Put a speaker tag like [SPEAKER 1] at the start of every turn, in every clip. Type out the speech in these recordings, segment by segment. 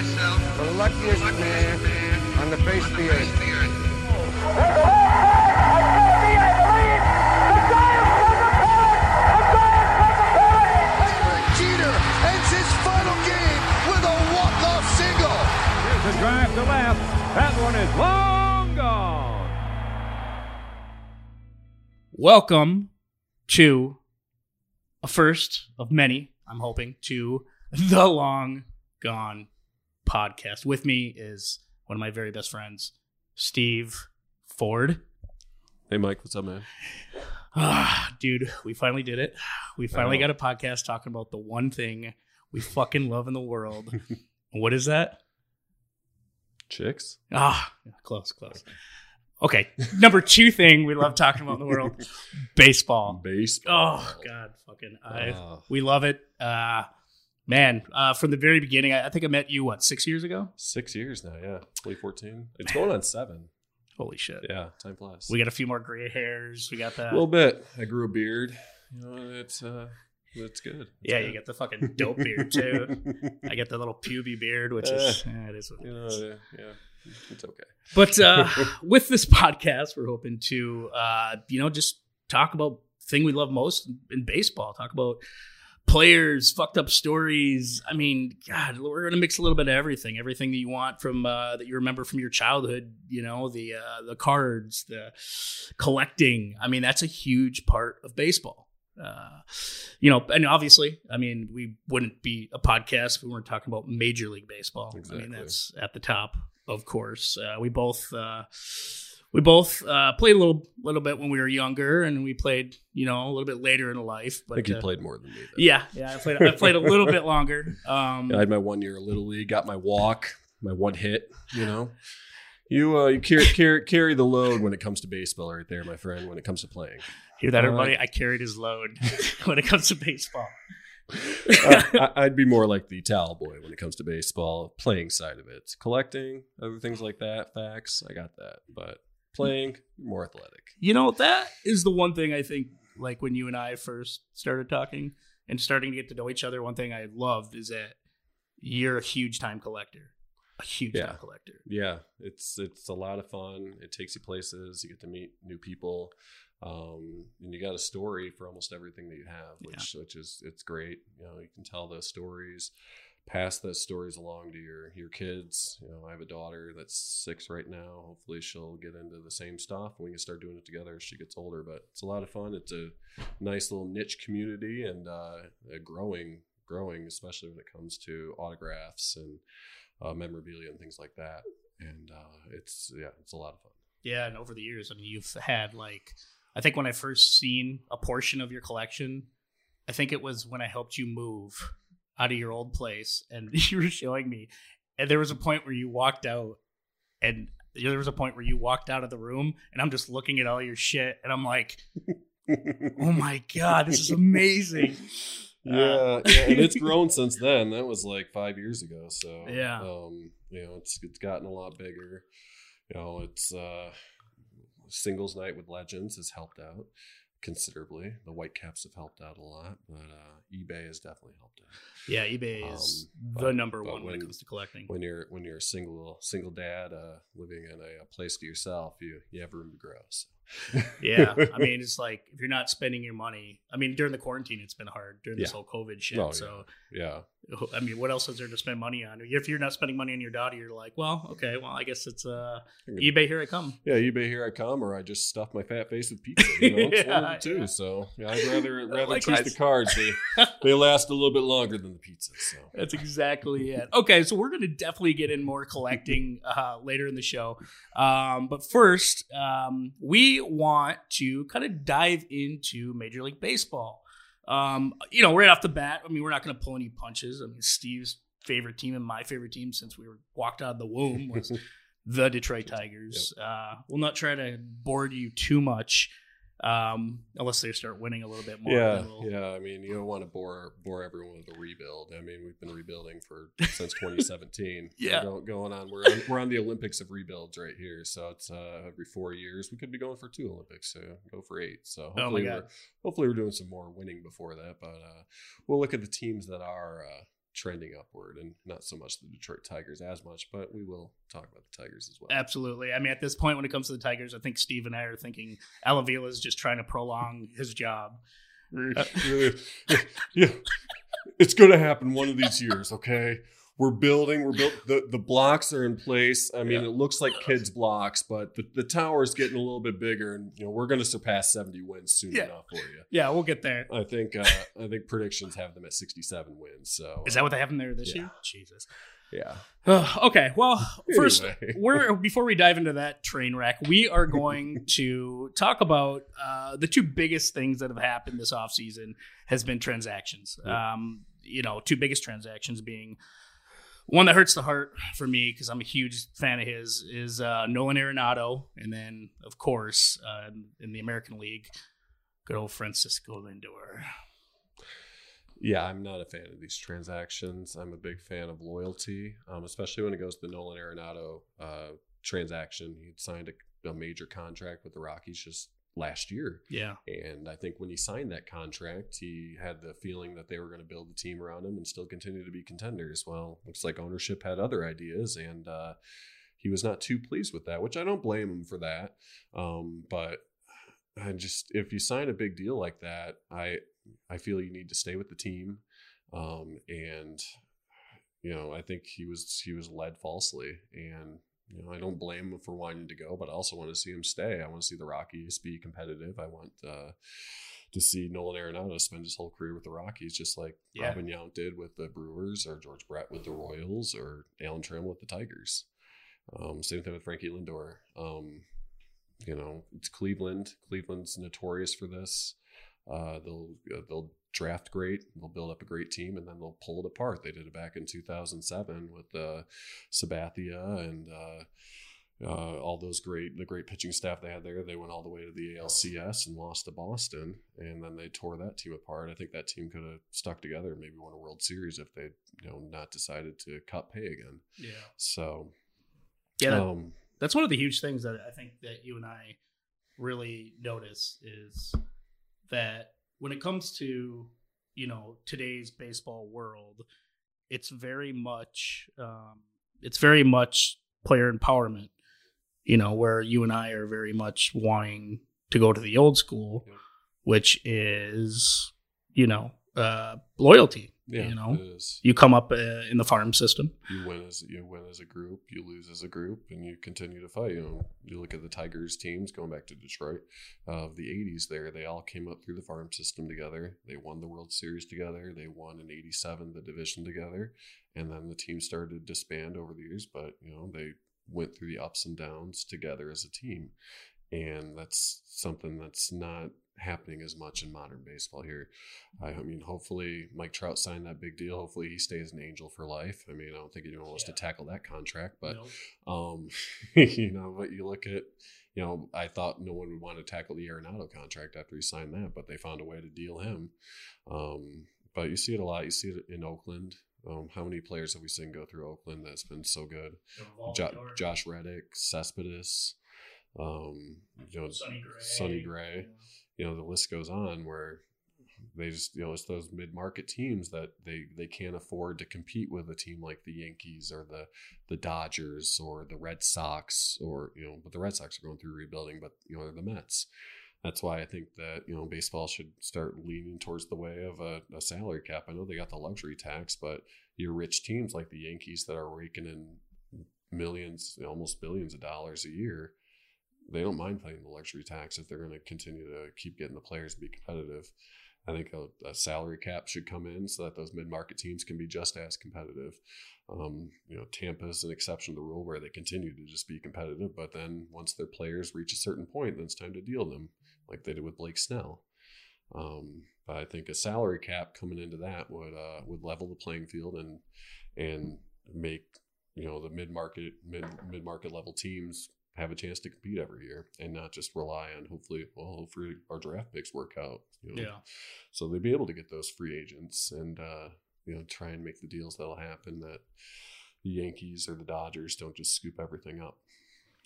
[SPEAKER 1] the luckiest man on the face of the earth.
[SPEAKER 2] Jeter ends his final game with a walk-off single.
[SPEAKER 3] Here's drive to left. That one is long gone.
[SPEAKER 4] Welcome to a first of many, I'm hoping, to the Long Gone podcast. With me is one of my very best friends, Steve Ford.
[SPEAKER 5] Hey, Mike, what's up, man?
[SPEAKER 4] Ah, dude, we finally did it. We finally got a podcast talking about the one thing we fucking love in the world. what is that?
[SPEAKER 5] Chicks?
[SPEAKER 4] Ah, close, close. Okay, number two thing we love talking about in the world: baseball.
[SPEAKER 5] Baseball.
[SPEAKER 4] Oh God, fucking, I we love it. Uh, man, uh, from the very beginning, I, I think I met you what six years ago.
[SPEAKER 5] Six years now, yeah. 2014. It's going on seven.
[SPEAKER 4] Holy shit!
[SPEAKER 5] Yeah, time flies.
[SPEAKER 4] We got a few more gray hairs. We got that a
[SPEAKER 5] little bit. I grew a beard. You know, it's uh, it's good.
[SPEAKER 4] Yeah,
[SPEAKER 5] good.
[SPEAKER 4] you got the fucking dope beard too. I get the little puby beard, which is
[SPEAKER 5] Eh.
[SPEAKER 4] yeah, it is what it
[SPEAKER 5] you know,
[SPEAKER 4] is.
[SPEAKER 5] yeah, yeah, it's okay.
[SPEAKER 4] But uh, with this podcast, we're hoping to, uh, you know, just talk about thing we love most in baseball. Talk about players, fucked up stories. I mean, God, we're gonna mix a little bit of everything. Everything that you want from uh, that you remember from your childhood. You know, the uh, the cards, the collecting. I mean, that's a huge part of baseball. Uh, you know, and obviously, I mean, we wouldn't be a podcast if we weren't talking about Major League Baseball. I mean, that's at the top, of course. Uh, we both uh, we both uh, played a little little bit when we were younger, and we played, you know, a little bit later in life.
[SPEAKER 5] I
[SPEAKER 4] But
[SPEAKER 5] think you
[SPEAKER 4] uh,
[SPEAKER 5] played more than me. Then.
[SPEAKER 4] yeah, yeah, I played. I played a little bit longer. Um,
[SPEAKER 5] I had my one year of little league. Got my walk, my one hit. You know, you uh, you carry, carry carry the load when it comes to baseball, right there, my friend. When it comes to playing.
[SPEAKER 4] hear that,
[SPEAKER 5] Uh,
[SPEAKER 4] everybody? I carried his load when it comes to baseball.
[SPEAKER 5] I, I- I'd be more like the towel boy when it comes to baseball, playing side of it. Collecting, other things like that, facts, I got that. But playing, more athletic.
[SPEAKER 4] You know, that is the one thing I think, like when you and I first started talking and starting to get to know each other, one thing I loved is that you're a huge time collector. A huge
[SPEAKER 5] Yeah.
[SPEAKER 4] time collector.
[SPEAKER 5] Yeah, it's it's a lot of fun. It takes you places. You get to meet new people, um, and you got a story for almost everything that you have, which which is it's great. You know, you can tell those stories, pass those stories along to your your kids. You know, I have a daughter that's six right now. Hopefully, she'll get into the same stuff, and we can start doing it together as she gets older. But it's a lot of fun. It's a nice little niche community, and uh, growing growing, especially when it comes to autographs and uh, memorabilia and things like that. And uh, it's yeah, it's a lot of fun.
[SPEAKER 4] Yeah, and over the years, I mean, you've had like, I think when I first seen a portion of your collection, I think it was when I helped you move out of your old place, and you were showing me, and there was a point where you walked out, and there was a point where you walked out of the room, and I'm just looking at all your shit, and I'm like, oh my god, this is amazing.
[SPEAKER 5] yeah, yeah, and it's grown since then. That was like five years ago. So
[SPEAKER 4] Yeah.
[SPEAKER 5] um, you know, it's it's gotten a lot bigger. You know, it's uh, singles night with legends has helped out considerably. The Whitecaps have helped out a lot, but uh, eBay has definitely helped out.
[SPEAKER 4] Yeah, eBay is
[SPEAKER 5] Um,
[SPEAKER 4] the number one when, it comes to collecting.
[SPEAKER 5] When you're when you're a single single dad uh, living in a, a place to yourself, you you have room to grow. So.
[SPEAKER 4] Yeah, I mean, it's like if you're not spending your money. I mean, during the quarantine, it's been hard during this
[SPEAKER 5] Yeah.
[SPEAKER 4] whole COVID shit.
[SPEAKER 5] Oh,
[SPEAKER 4] so,
[SPEAKER 5] yeah.
[SPEAKER 4] I mean, what else is there to spend money on? If you're not spending money on your daughter, you're like, well, okay, well, I guess it's uh, eBay. Here I come.
[SPEAKER 5] Yeah, eBay, here I come, or I just stuff my fat face with pizza. You know,
[SPEAKER 4] Yeah,
[SPEAKER 5] of the two.
[SPEAKER 4] yeah.
[SPEAKER 5] So yeah, I'd rather rather choose the cards. They they last a little bit longer than the pizza. So
[SPEAKER 4] That's exactly it. Okay, so we're going to definitely get in more collecting uh, later in the show. Um, but first, um, we want to kind of dive into Major League Baseball. Um, you know, right off the bat, I mean, we're not going to pull any punches. I mean, Steve's favorite team and my favorite team since we were walked out of the womb was the Detroit Tigers. Uh, we'll not try to bore you too much. Um, unless they start winning a little bit more.
[SPEAKER 5] yeah, yeah. I mean, you don't want to bore bore everyone with a rebuild. I mean, we've been rebuilding for since 2017.
[SPEAKER 4] Yeah.
[SPEAKER 5] We're going on. We're on, we're on the Olympics of rebuilds right here. So it's uh, every four years. We could be going for two Olympics. So go for eight. So
[SPEAKER 4] Oh
[SPEAKER 5] hopefully,
[SPEAKER 4] God.
[SPEAKER 5] we're hopefully we're doing some more winning before that. But uh, we'll look at the teams that are uh, trending upward, and not so much the Detroit Tigers as much, but we will talk about the Tigers as well.
[SPEAKER 4] Absolutely. I mean, at this point, when it comes to the Tigers, I think Steve and I are thinking Al Avila is just trying to prolong his job.
[SPEAKER 5] yeah, it's going to happen one of these years. Okay, we're building. We're built. The, the blocks are in place. I mean,
[SPEAKER 4] Yeah.
[SPEAKER 5] it looks like kids' blocks, but the, the tower is getting a little bit bigger, and you know we're going to surpass seventy wins soon
[SPEAKER 4] Yeah.
[SPEAKER 5] enough for you.
[SPEAKER 4] Yeah, we'll get there.
[SPEAKER 5] I think. Uh, I think predictions have them at sixty-seven wins. So
[SPEAKER 4] Is that what they have in there this
[SPEAKER 5] Yeah.
[SPEAKER 4] year? Jesus.
[SPEAKER 5] yeah.
[SPEAKER 4] okay. Well, first,
[SPEAKER 5] Anyway.
[SPEAKER 4] we're before we dive into that train wreck, we are going to talk about uh, the two biggest things that have happened this offseason has been transactions. Um, you know, two biggest transactions being one that hurts the heart for me because I'm a huge fan of his is uh, Nolan Arenado, and then of course uh, in the American League, good old Francisco Lindor.
[SPEAKER 5] Yeah, I'm not a fan of these transactions. I'm a big fan of loyalty, um, especially when it goes to the Nolan Arenado uh, transaction. He signed a, a major contract with the Rockies just last year.
[SPEAKER 4] Yeah,
[SPEAKER 5] And I think when he signed that contract, he had the feeling that they were going to build the team around him and still continue to be contenders. Well, looks like ownership had other ideas, and uh, he was not too pleased with that, which I don't blame him for that. Um, but I just, if you sign a big deal like that, I, I feel you need to stay with the team. Um, and you know, I think he was he was led falsely, and you know, I don't blame him for wanting to go, but I also want to see him stay. I want to see the Rockies be competitive. I want uh, to see Nolan Arenado spend his whole career with the Rockies, just like
[SPEAKER 4] Yeah.
[SPEAKER 5] Robin Yount did with the Brewers, or George Brett with the Royals, or Alan Trim with the Tigers. Um, same thing with Frankie Lindor. Um, you know, it's Cleveland. Cleveland's notorious for this. Uh, they'll uh, they'll draft great, they'll build up a great team, and then they'll pull it apart. They did it back in 2007 with uh, Sabathia and uh, uh, all those great the great pitching staff they had there. They went all the way to the ALCS and lost to Boston, and then they tore that team apart. I think that team could have stuck together and maybe won a World Series if they you know not decided to cut pay again.
[SPEAKER 4] yeah,
[SPEAKER 5] So
[SPEAKER 4] yeah. that-
[SPEAKER 5] um,
[SPEAKER 4] that's one of the huge things that I think that you and I really notice is that when it comes to you know today's baseball world, it's very much um, it's very much player empowerment. You know, where you and I are very much wanting to go to the old school, which is you know uh, loyalty.
[SPEAKER 5] yeah,
[SPEAKER 4] you know, you come up uh, in the farm system.
[SPEAKER 5] you win as you win as a group, you lose as a group, and you continue to fight. You know, you look at the Tigers teams going back to Detroit of the '80s. There, they all came up through the farm system together. They won the World Series together. They won in '87 the division together, and then the team started to disband over the years. But you know, they went through the ups and downs together as a team, and that's something that's not happening as much in modern baseball here. I mean, hopefully Mike Trout signed that big deal. Hopefully he stays an angel for life. I mean, I don't think anyone wants
[SPEAKER 4] Yeah.
[SPEAKER 5] to tackle that contract, but
[SPEAKER 4] Nope.
[SPEAKER 5] um, you know, but you look at, you know, I thought no one would want to tackle the Arenado contract after he signed that, but they found a way to deal him. Um, but you see it a lot. You see it in Oakland. Um, how many players have we seen go through Oakland that's been so good? Jo- Josh Reddick, Cespedes, um, you know,
[SPEAKER 4] Sonny Gray.
[SPEAKER 5] Sonny Gray. You know, the list goes on where they just you know it's those mid market teams that they they can't afford to compete with a team like the Yankees or the the Dodgers or the Red Sox or you know but the Red Sox are going through rebuilding but you know they're the Mets. That's why I think that you know baseball should start leaning towards the way of a, a salary cap. I know they got the luxury tax, but your rich teams like the Yankees that are raking in millions, almost billions of dollars a year, they don't mind paying the luxury tax if they're going to continue to keep getting the players to be competitive. I think a, a salary cap should come in so that those mid-market teams can be just as competitive. Um, you know, Tampa is an exception to the rule where they continue to just be competitive, but then once their players reach a certain point, then it's time to deal them, like they did with Blake Snell. Um, but I think a salary cap coming into that would uh, would level the playing field and and make you know the mid market mid mid market level teams have a chance to compete every year and not just rely on hopefully well hopefully our draft picks work out. You know?
[SPEAKER 4] Yeah.
[SPEAKER 5] So they'd be able to get those free agents and uh, you know try and make the deals that'll happen that the Yankees or the Dodgers don't just scoop everything up.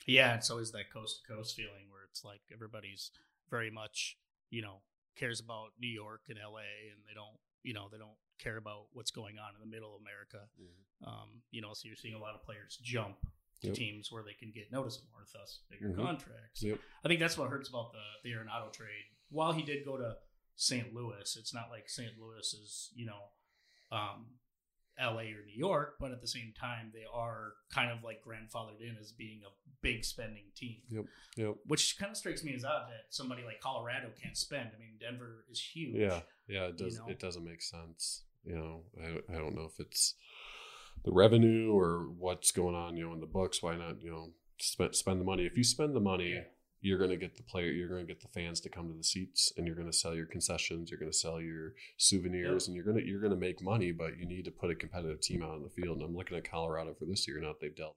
[SPEAKER 4] Yeah, it's always that coast to coast feeling where it's like everybody's very much, you know, cares about New York and LA and they don't, you know, they don't care about what's going on in the middle of America.
[SPEAKER 5] Mhm.
[SPEAKER 4] Um, you know, so you're seeing a lot of players jump
[SPEAKER 5] Yep.
[SPEAKER 4] teams where they can get noticed more, thus bigger
[SPEAKER 5] Mhm.
[SPEAKER 4] contracts.
[SPEAKER 5] Yep.
[SPEAKER 4] I think that's what hurts about the the Arenado trade. While he did go to St. Louis, it's not like St. Louis is you know, um, L.A. or New York, but at the same time, they are kind of like grandfathered in as being a big spending team.
[SPEAKER 5] Yep. Yep.
[SPEAKER 4] Which kind of strikes me as odd that somebody like Colorado can't spend. I mean, Denver is huge.
[SPEAKER 5] Yeah, yeah, it
[SPEAKER 4] You
[SPEAKER 5] does.
[SPEAKER 4] know?
[SPEAKER 5] It doesn't make sense. You know, I I don't know if it's the revenue or what's going on. You know, in the books. Why not? You know, spend spend the money. If you spend the money,
[SPEAKER 4] Yeah.
[SPEAKER 5] you're going to get the player. You're going to get the fans to come to the seats, and you're going to sell your concessions. You're going to sell your souvenirs, and you're going to you're going to make money. But you need to put a competitive team out on the field. And I'm looking at Colorado for this year. Now they've dealt.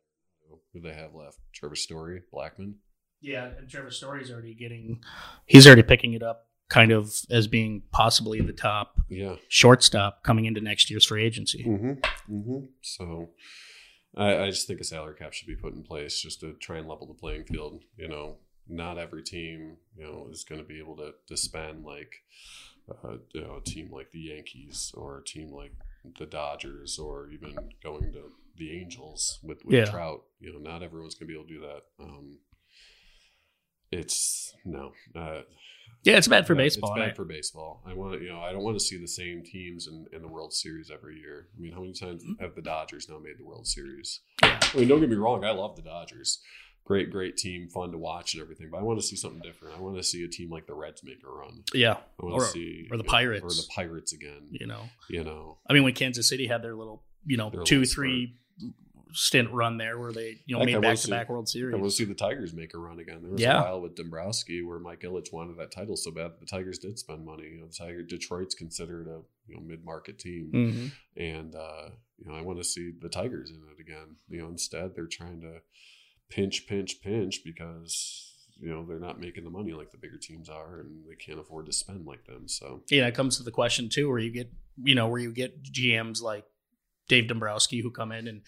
[SPEAKER 5] Who they have left? Trevor Story, Blackmon.
[SPEAKER 4] Yeah, and Trevor Story's already getting. He's already picking it up, kind of as being possibly the top
[SPEAKER 5] Yeah.
[SPEAKER 4] shortstop coming into next year's free agency.
[SPEAKER 5] Mm-hmm. Mm-hmm. So I, I just think a salary cap should be put in place just to try and level the playing field. You know, not every team, you know, is going to be able to, to spend like, uh, you know, a team like the Yankees or a team like the Dodgers or even going to the Angels with, with
[SPEAKER 4] Yeah.
[SPEAKER 5] Trout. You know, not everyone's going to be able to do that. Um, it's no, uh,
[SPEAKER 4] Yeah, it's bad for baseball.
[SPEAKER 5] It's
[SPEAKER 4] I-
[SPEAKER 5] bad for baseball. I want to, you know, I don't want to see the same teams in, in the World Series every year. I mean, how many times mm-hmm. have the Dodgers now made the World Series?
[SPEAKER 4] Yeah.
[SPEAKER 5] I mean, don't get me wrong, I love the Dodgers. Great, great team, fun to watch and everything. But I want to see something different. I want to see a team like the Reds make a run.
[SPEAKER 4] yeah,
[SPEAKER 5] I want
[SPEAKER 4] Or-
[SPEAKER 5] to see
[SPEAKER 4] or the
[SPEAKER 5] know,
[SPEAKER 4] Pirates.
[SPEAKER 5] or the Pirates again.
[SPEAKER 4] you know.
[SPEAKER 5] You know,
[SPEAKER 4] I mean, when Kansas City had their little, you know,
[SPEAKER 5] Their
[SPEAKER 4] two, three stint run there where they, you know,
[SPEAKER 5] Heck,
[SPEAKER 4] made back to back World
[SPEAKER 5] I
[SPEAKER 4] Series.
[SPEAKER 5] want to see the Tigers make a run again. There was
[SPEAKER 4] Yeah.
[SPEAKER 5] a while with Dombrowski where Mike Ilitch wanted that title so bad the Tigers did spend money. You know, the Tiger Detroit's considered a you know mid market team.
[SPEAKER 4] hmm
[SPEAKER 5] and uh, you know I want to see the Tigers in it again. You know, instead they're trying to pinch, pinch, pinch because you know they're not making the money like the bigger teams are, and they can't afford to spend like them. So
[SPEAKER 4] Yeah, it comes to the question too, where you get, you know, where you get GMs like Dave Dombrowski who come in and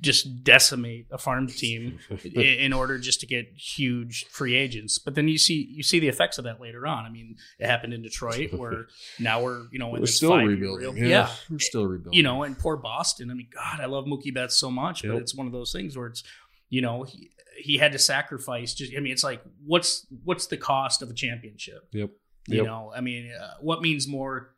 [SPEAKER 4] just decimate a farm team i- in order just to get huge free agents. But then you see you see the effects of that later on. I mean, it happened in Detroit where now we're you know
[SPEAKER 5] we're still rebuilding.
[SPEAKER 4] real-
[SPEAKER 5] Yeah, we're still rebuilding.
[SPEAKER 4] you know, and poor Boston. I mean, God, I love Mookie Betts so much, but it's one of those things where it's, you know, he, he had to sacrifice. Just, I mean, it's like, what's what's the cost of a championship?
[SPEAKER 5] Yep.
[SPEAKER 4] You
[SPEAKER 5] Yep.
[SPEAKER 4] know, I mean, uh, what means more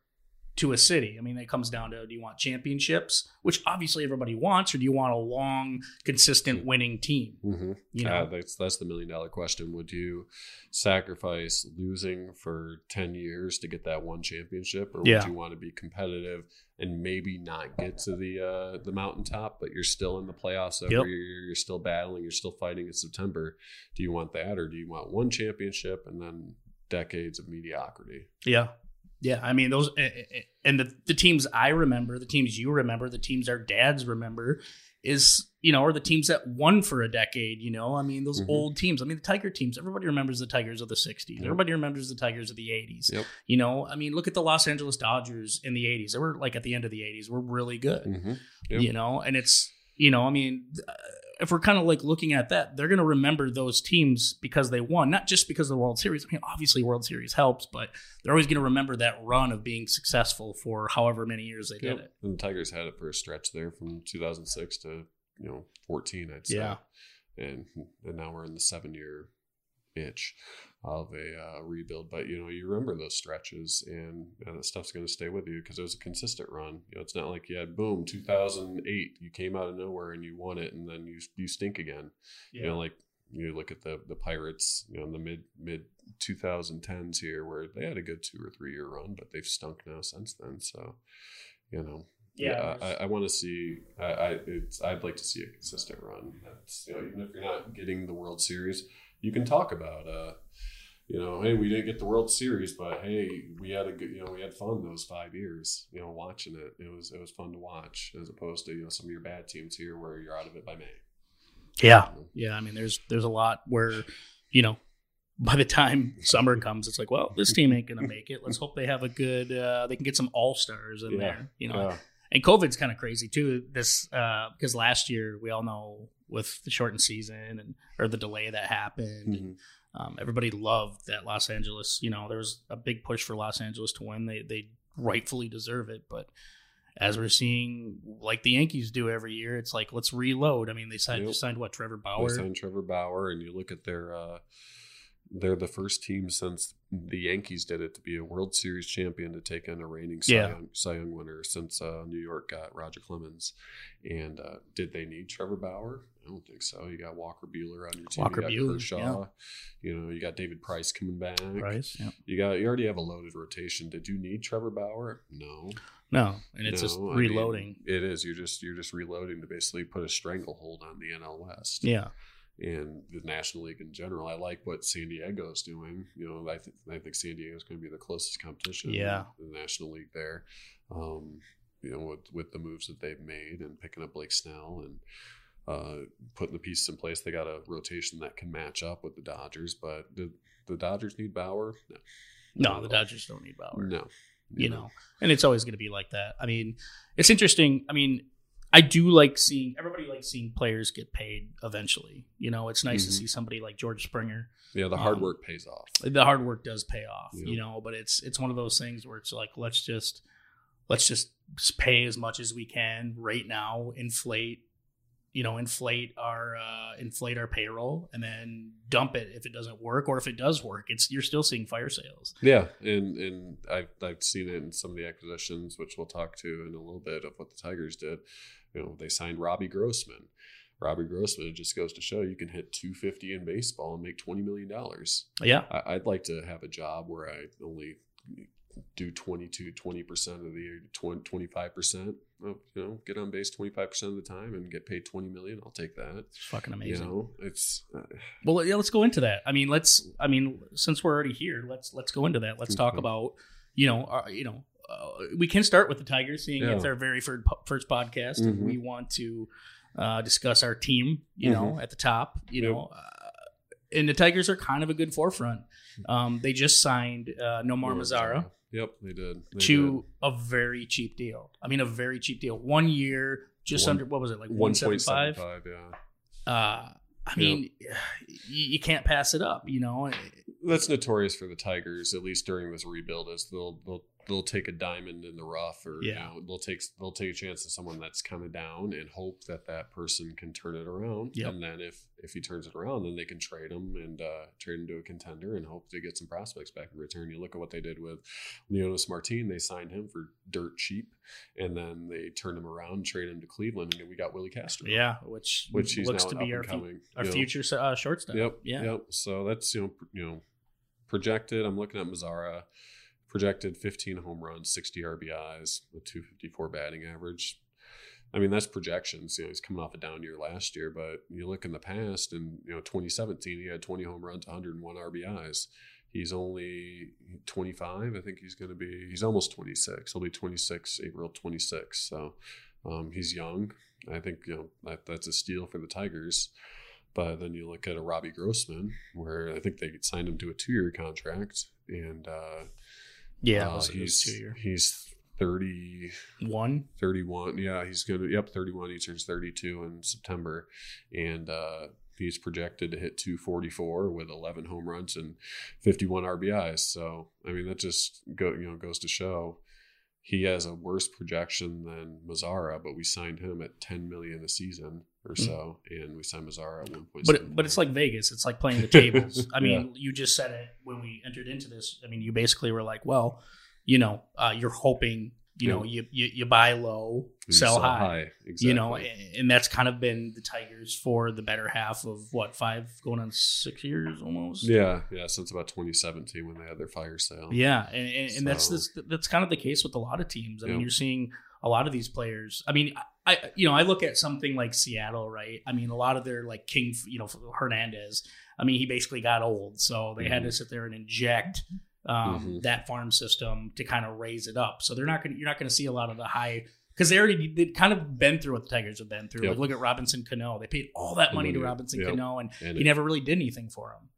[SPEAKER 4] to a city? I mean, it comes down to do you want championships, which obviously everybody wants, or do you want a long, consistent winning team?
[SPEAKER 5] Mm-hmm.
[SPEAKER 4] You know,
[SPEAKER 5] that's that's the million dollar question. Would you sacrifice losing for ten years to get that one championship, or would you want to be competitive and maybe not get to the uh, the mountaintop, but you're still in the playoffs every
[SPEAKER 4] Yep.
[SPEAKER 5] year? You're still battling. You're still fighting in September. Do you want that, or do you want one championship and then decades of mediocrity?
[SPEAKER 4] Yeah. Yeah. I mean, those, eh, eh, and the, the teams I remember, the teams you remember, the teams our dads remember is, you know, are the teams that won for a decade, you know? I mean, those
[SPEAKER 5] Mhm.
[SPEAKER 4] old teams. I mean, the Tiger teams, everybody remembers the Tigers of the 60s.
[SPEAKER 5] Yep.
[SPEAKER 4] Everybody remembers the Tigers of the 80s.
[SPEAKER 5] Yep.
[SPEAKER 4] You know, I mean, look at the Los Angeles Dodgers in the 80s. They were like at the end of the 80s, were really good
[SPEAKER 5] Mm-hmm. Yep.
[SPEAKER 4] you know and it's you know i mean uh, if we're kind of like looking at that they're going to remember those teams because they won not just because of the world series i mean obviously world series helps but they're always going to remember that run of being successful for however many years they did it
[SPEAKER 5] And the Tigers had it for a stretch there from 2006 to you know 14, I'd say.
[SPEAKER 4] Yeah.
[SPEAKER 5] And and now we're in the seven year itch of a uh, rebuild. But you know, you remember those stretches, and know, that stuff's going to stay with you because it was a consistent run. You know, it's not like you had boom 2008, you came out of nowhere and you won it, and then you you stink again. You know, like you look at the the Pirates, you know, in the mid mid 2010s here, where they had a good two or three year run, but they've stunk now since then. So, you know,
[SPEAKER 4] Yeah,
[SPEAKER 5] I, I want to see. I, I it's I'd like to see a consistent run. That's you know, even if you're not getting the World Series, you can talk about uh, you know, hey, we didn't get the World Series, but hey, we had a good, you know, we had fun those five years. You know, watching it, it was it was fun to watch as opposed to you know some of your bad teams here where you're out of it by May.
[SPEAKER 4] yeah yeah i mean there's there's a lot where you know by the time summer comes it's like well this team ain't gonna make it let's hope they have a good uh they can get some all-stars in
[SPEAKER 5] Yeah.
[SPEAKER 4] there you know
[SPEAKER 5] Yeah.
[SPEAKER 4] and COVID's kind of crazy too. This uh, because last year we all know with the shortened season and or the delay that happened,
[SPEAKER 5] Mhm.
[SPEAKER 4] Um, everybody loved that Los Angeles. You know, there was a big push for Los Angeles to win. They they rightfully deserve it, but as we're seeing, like the Yankees do every year, it's like let's reload. I mean, they signed
[SPEAKER 5] Yep.
[SPEAKER 4] signed what Trevor
[SPEAKER 5] They
[SPEAKER 4] Bauer.
[SPEAKER 5] signed Trevor Bauer, and you look at their. Uh, they're the first team since the Yankees did it to be a World Series champion to take in a reigning Cy,
[SPEAKER 4] Yeah.
[SPEAKER 5] Young, Cy Young winner since uh, New York got Roger Clemens. And uh, did they need Trevor Bauer? I don't think so. You got Walker Buehler on your team.
[SPEAKER 4] Walker
[SPEAKER 5] you got
[SPEAKER 4] Buehler,
[SPEAKER 5] Kershaw.
[SPEAKER 4] yeah.
[SPEAKER 5] You know, you got David Price coming back.
[SPEAKER 4] Price, yeah.
[SPEAKER 5] You got you already have a loaded rotation. Did you need Trevor Bauer? No.
[SPEAKER 4] No, and it's just
[SPEAKER 5] No, I mean,
[SPEAKER 4] reloading.
[SPEAKER 5] it is. You're just you're just reloading to basically put a stranglehold on the NL West
[SPEAKER 4] yeah,
[SPEAKER 5] and the National League in general. I like what San Diego is doing. You know, I think I think San Diego is going to be the closest competition.
[SPEAKER 4] Yeah.
[SPEAKER 5] in the National League there. Um, you know, with with the moves that they've made and picking up Blake Snell and uh, putting the pieces in place, they got a rotation that can match up with the Dodgers. But the the Dodgers need Bauer. No,
[SPEAKER 4] no,
[SPEAKER 5] Not
[SPEAKER 4] the. Dodgers don't need Bauer.
[SPEAKER 5] No,
[SPEAKER 4] you know, and it's always going to be like that. I mean, it's interesting. I mean, I do like seeing everybody likes seeing players get paid eventually. You know, it's nice to
[SPEAKER 5] Mhm.
[SPEAKER 4] see somebody like George Springer.
[SPEAKER 5] Yeah, the hard
[SPEAKER 4] Um,
[SPEAKER 5] work pays off.
[SPEAKER 4] The hard work does pay off,
[SPEAKER 5] Yeah.
[SPEAKER 4] you know, but it's it's one of those things where it's like let's just let's just pay as much as we can right now, inflate you know, inflate our uh, inflate our payroll and then dump it if it doesn't work, or if it does work, it's you're still seeing fire sales.
[SPEAKER 5] Yeah, and and I've I've seen it in some of the acquisitions, which we'll talk to in a little bit of what the Tigers did. You know, they signed Robbie Grossman. Robbie Grossman it just goes to show you can hit 250 in baseball and make 20 million dollars.
[SPEAKER 4] Yeah,
[SPEAKER 5] I- I'd like to have a job where I only do 22 20% of the year 20, 25% of, you know get on base 25% of the time and get paid 20 million i'll take that
[SPEAKER 4] it's fucking
[SPEAKER 5] you
[SPEAKER 4] amazing.
[SPEAKER 5] know it's uh,
[SPEAKER 4] Well, yeah, let's go into that. I mean, let's. I mean, since we're already here, let's let's go into that. Let's talk about you know, uh, you know, uh, we can start with the Tigers, seeing
[SPEAKER 5] Yeah.
[SPEAKER 4] it's our very first first podcast, and
[SPEAKER 5] Mhm.
[SPEAKER 4] we want to uh, discuss our team. You know, at the top. You
[SPEAKER 5] Yep.
[SPEAKER 4] know, uh, and the Tigers are kind of a good forefront. Um, they just signed uh, Nomar Mazara
[SPEAKER 5] yep they did they
[SPEAKER 4] to a very cheap deal. I mean, a very cheap deal. One year, just
[SPEAKER 5] One-
[SPEAKER 4] under what was it like
[SPEAKER 5] did.
[SPEAKER 4] one seventy five?
[SPEAKER 5] yeah
[SPEAKER 4] Uh, I mean, you, you can't pass it up. You know,
[SPEAKER 5] that's notorious for the Tigers, at least during this rebuild, is they'll they'll they'll take a diamond in the rough, or you
[SPEAKER 4] Yeah.
[SPEAKER 5] know, they'll take they'll take a chance on someone that's kind of down and hope that that person can turn it around.
[SPEAKER 4] Yep.
[SPEAKER 5] And then if if he turns it around, then they can trade him and uh, trade him to a contender and hope to get some prospects back in return. You look at what they did with Leonys Martin; they signed him for dirt cheap, and then they turned him around, traded him to Cleveland, and we got Willi Castro.
[SPEAKER 4] Yeah, which
[SPEAKER 5] which
[SPEAKER 4] looks to be our,
[SPEAKER 5] up-and-coming,
[SPEAKER 4] our
[SPEAKER 5] you know.
[SPEAKER 4] future uh, shortstop.
[SPEAKER 5] Yep.
[SPEAKER 4] Yeah.
[SPEAKER 5] Yep. So that's you know pr- you know projected. I'm looking at Mazara, projected 15 home runs, 60 RBIs, a 254 batting average. I mean that's projections. You know he's coming off a down year last year, but you look in the past, and you know 2017 he had 20 home runs, 101 RBIs. He's only 25. I think he's going to be. He's almost 26. He'll be 26 April 26. So um, he's young. I think you know that, that's a steal for the Tigers. But then you look at a Robbie Grossman, where I think they signed him to a two-year contract, and uh,
[SPEAKER 4] Yeah,
[SPEAKER 5] uh, he's he's 30, 31. Yeah, he's gonna yep 31. He turns 32 in September, and uh, he's projected to hit 244 with 11 home runs and 51 RBIs. So I mean that just go you know goes to show he has a worse projection than Mazara, but we signed him at 10 million a season or so, and we signed Mazara at 1.
[SPEAKER 4] point. But it, but it's like Vegas. It's like playing the tables. I mean, you just said it when we entered into this. I mean, you basically were like, well, you know, uh, you're hoping, you know, you, you you buy low, sell, high.
[SPEAKER 5] Exactly.
[SPEAKER 4] You know, and, and that's kind of been the Tigers for the better half of what five going on six years almost.
[SPEAKER 5] Yeah, yeah, since about 2017 when they had their fire sale.
[SPEAKER 4] Yeah, and, and, and that's
[SPEAKER 5] So-
[SPEAKER 4] that's that's kind of the case with a lot of teams. I mean, you're seeing a lot of these players. I mean, I you know I look at something like Seattle, right? I mean, a lot of their like King, you know, Hernandez. I mean, he basically got old, so they had to sit there and inject um,
[SPEAKER 5] Mhm.
[SPEAKER 4] that farm system to kind of raise it up. So they're not going. You're not going to see a lot of the high. Because they already they've kind of been through what the Tigers have been through.
[SPEAKER 5] Yep.
[SPEAKER 4] Like look at Robinson Cano. They paid all that money to Robinson
[SPEAKER 5] yep.
[SPEAKER 4] Cano, and
[SPEAKER 5] And
[SPEAKER 4] he
[SPEAKER 5] it-
[SPEAKER 4] never really did anything for him.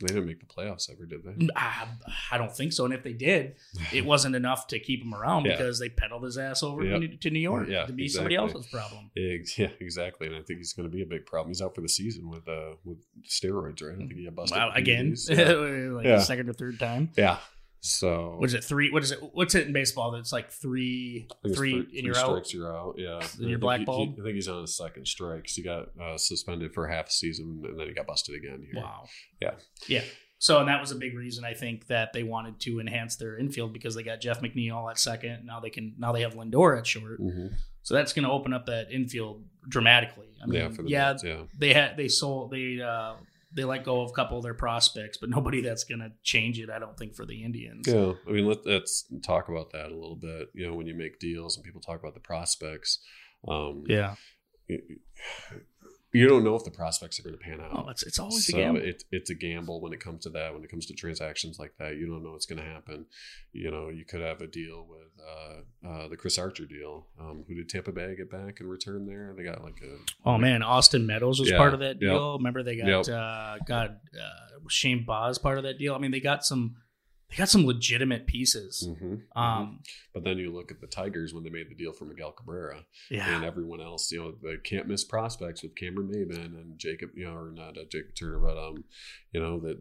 [SPEAKER 5] They didn't make the playoffs ever, did they?
[SPEAKER 4] I, I don't think so. And if they did, it wasn't enough to keep him around
[SPEAKER 5] Yeah.
[SPEAKER 4] because they peddled his ass over
[SPEAKER 5] Yep.
[SPEAKER 4] to, to New York
[SPEAKER 5] Yeah,
[SPEAKER 4] to be somebody else's problem.
[SPEAKER 5] Yeah, exactly. And I think he's going to be a big problem. He's out for the season with uh with steroids, right? I think he got busted.
[SPEAKER 4] Wow, again,
[SPEAKER 5] Yeah.
[SPEAKER 4] like
[SPEAKER 5] Yeah.
[SPEAKER 4] the second or third time.
[SPEAKER 5] yeah. So
[SPEAKER 4] What is it? Three? What is it? What's it in baseball? That's like three, three,
[SPEAKER 5] three-
[SPEAKER 4] and
[SPEAKER 5] three
[SPEAKER 4] you're out.
[SPEAKER 5] strikes, you're out. Yeah,
[SPEAKER 4] Then you're
[SPEAKER 5] think he- he- I think he's on his second strike 'cause he got uh, suspended for half a season and then he got busted again. Here.
[SPEAKER 4] Wow.
[SPEAKER 5] Yeah.
[SPEAKER 4] Yeah. So, and that was a big reason I think that they wanted to enhance their infield because they got Jeff McNeil at second. Now they can. Now they have Lindor at short.
[SPEAKER 5] Mhm.
[SPEAKER 4] So that's going to open up that infield dramatically. I mean,
[SPEAKER 5] yeah,
[SPEAKER 4] yeah,
[SPEAKER 5] Mets, yeah.
[SPEAKER 4] they had they sold they uh they let go of a couple of their prospects, but nobody that's going to change it. I don't think for the Indians.
[SPEAKER 5] Yeah, I mean, let, let's talk about that a little bit. You know, when you make deals and people talk about the prospects, um,
[SPEAKER 4] Yeah.
[SPEAKER 5] You, don't know if the prospects are going to pan out.
[SPEAKER 4] Oh, it's it's always
[SPEAKER 5] so
[SPEAKER 4] a gamble.
[SPEAKER 5] It, it's a gamble when it comes to that. When it comes to transactions like that, you don't know what's going to happen. You know, you could have a deal with uh, uh, the Chris Archer deal. Um, who did Tampa Bay get back in return there? They got like a
[SPEAKER 4] Oh man, Austin Meadows was
[SPEAKER 5] Yeah,
[SPEAKER 4] part of that
[SPEAKER 5] yep.
[SPEAKER 4] deal. Remember they got
[SPEAKER 5] Yep.
[SPEAKER 4] uh got uh Shane Baz part of that deal. I mean they got some they got some legitimate pieces.
[SPEAKER 5] Mhm, mhm.
[SPEAKER 4] Um
[SPEAKER 5] But then you look at the Tigers when they made the deal for Miguel Cabrera.
[SPEAKER 4] yeah.
[SPEAKER 5] and everyone else. You know, they can't miss prospects with Cameron Maybin and Jacob, you know, or not uh, Jacob Turner, but um, you know that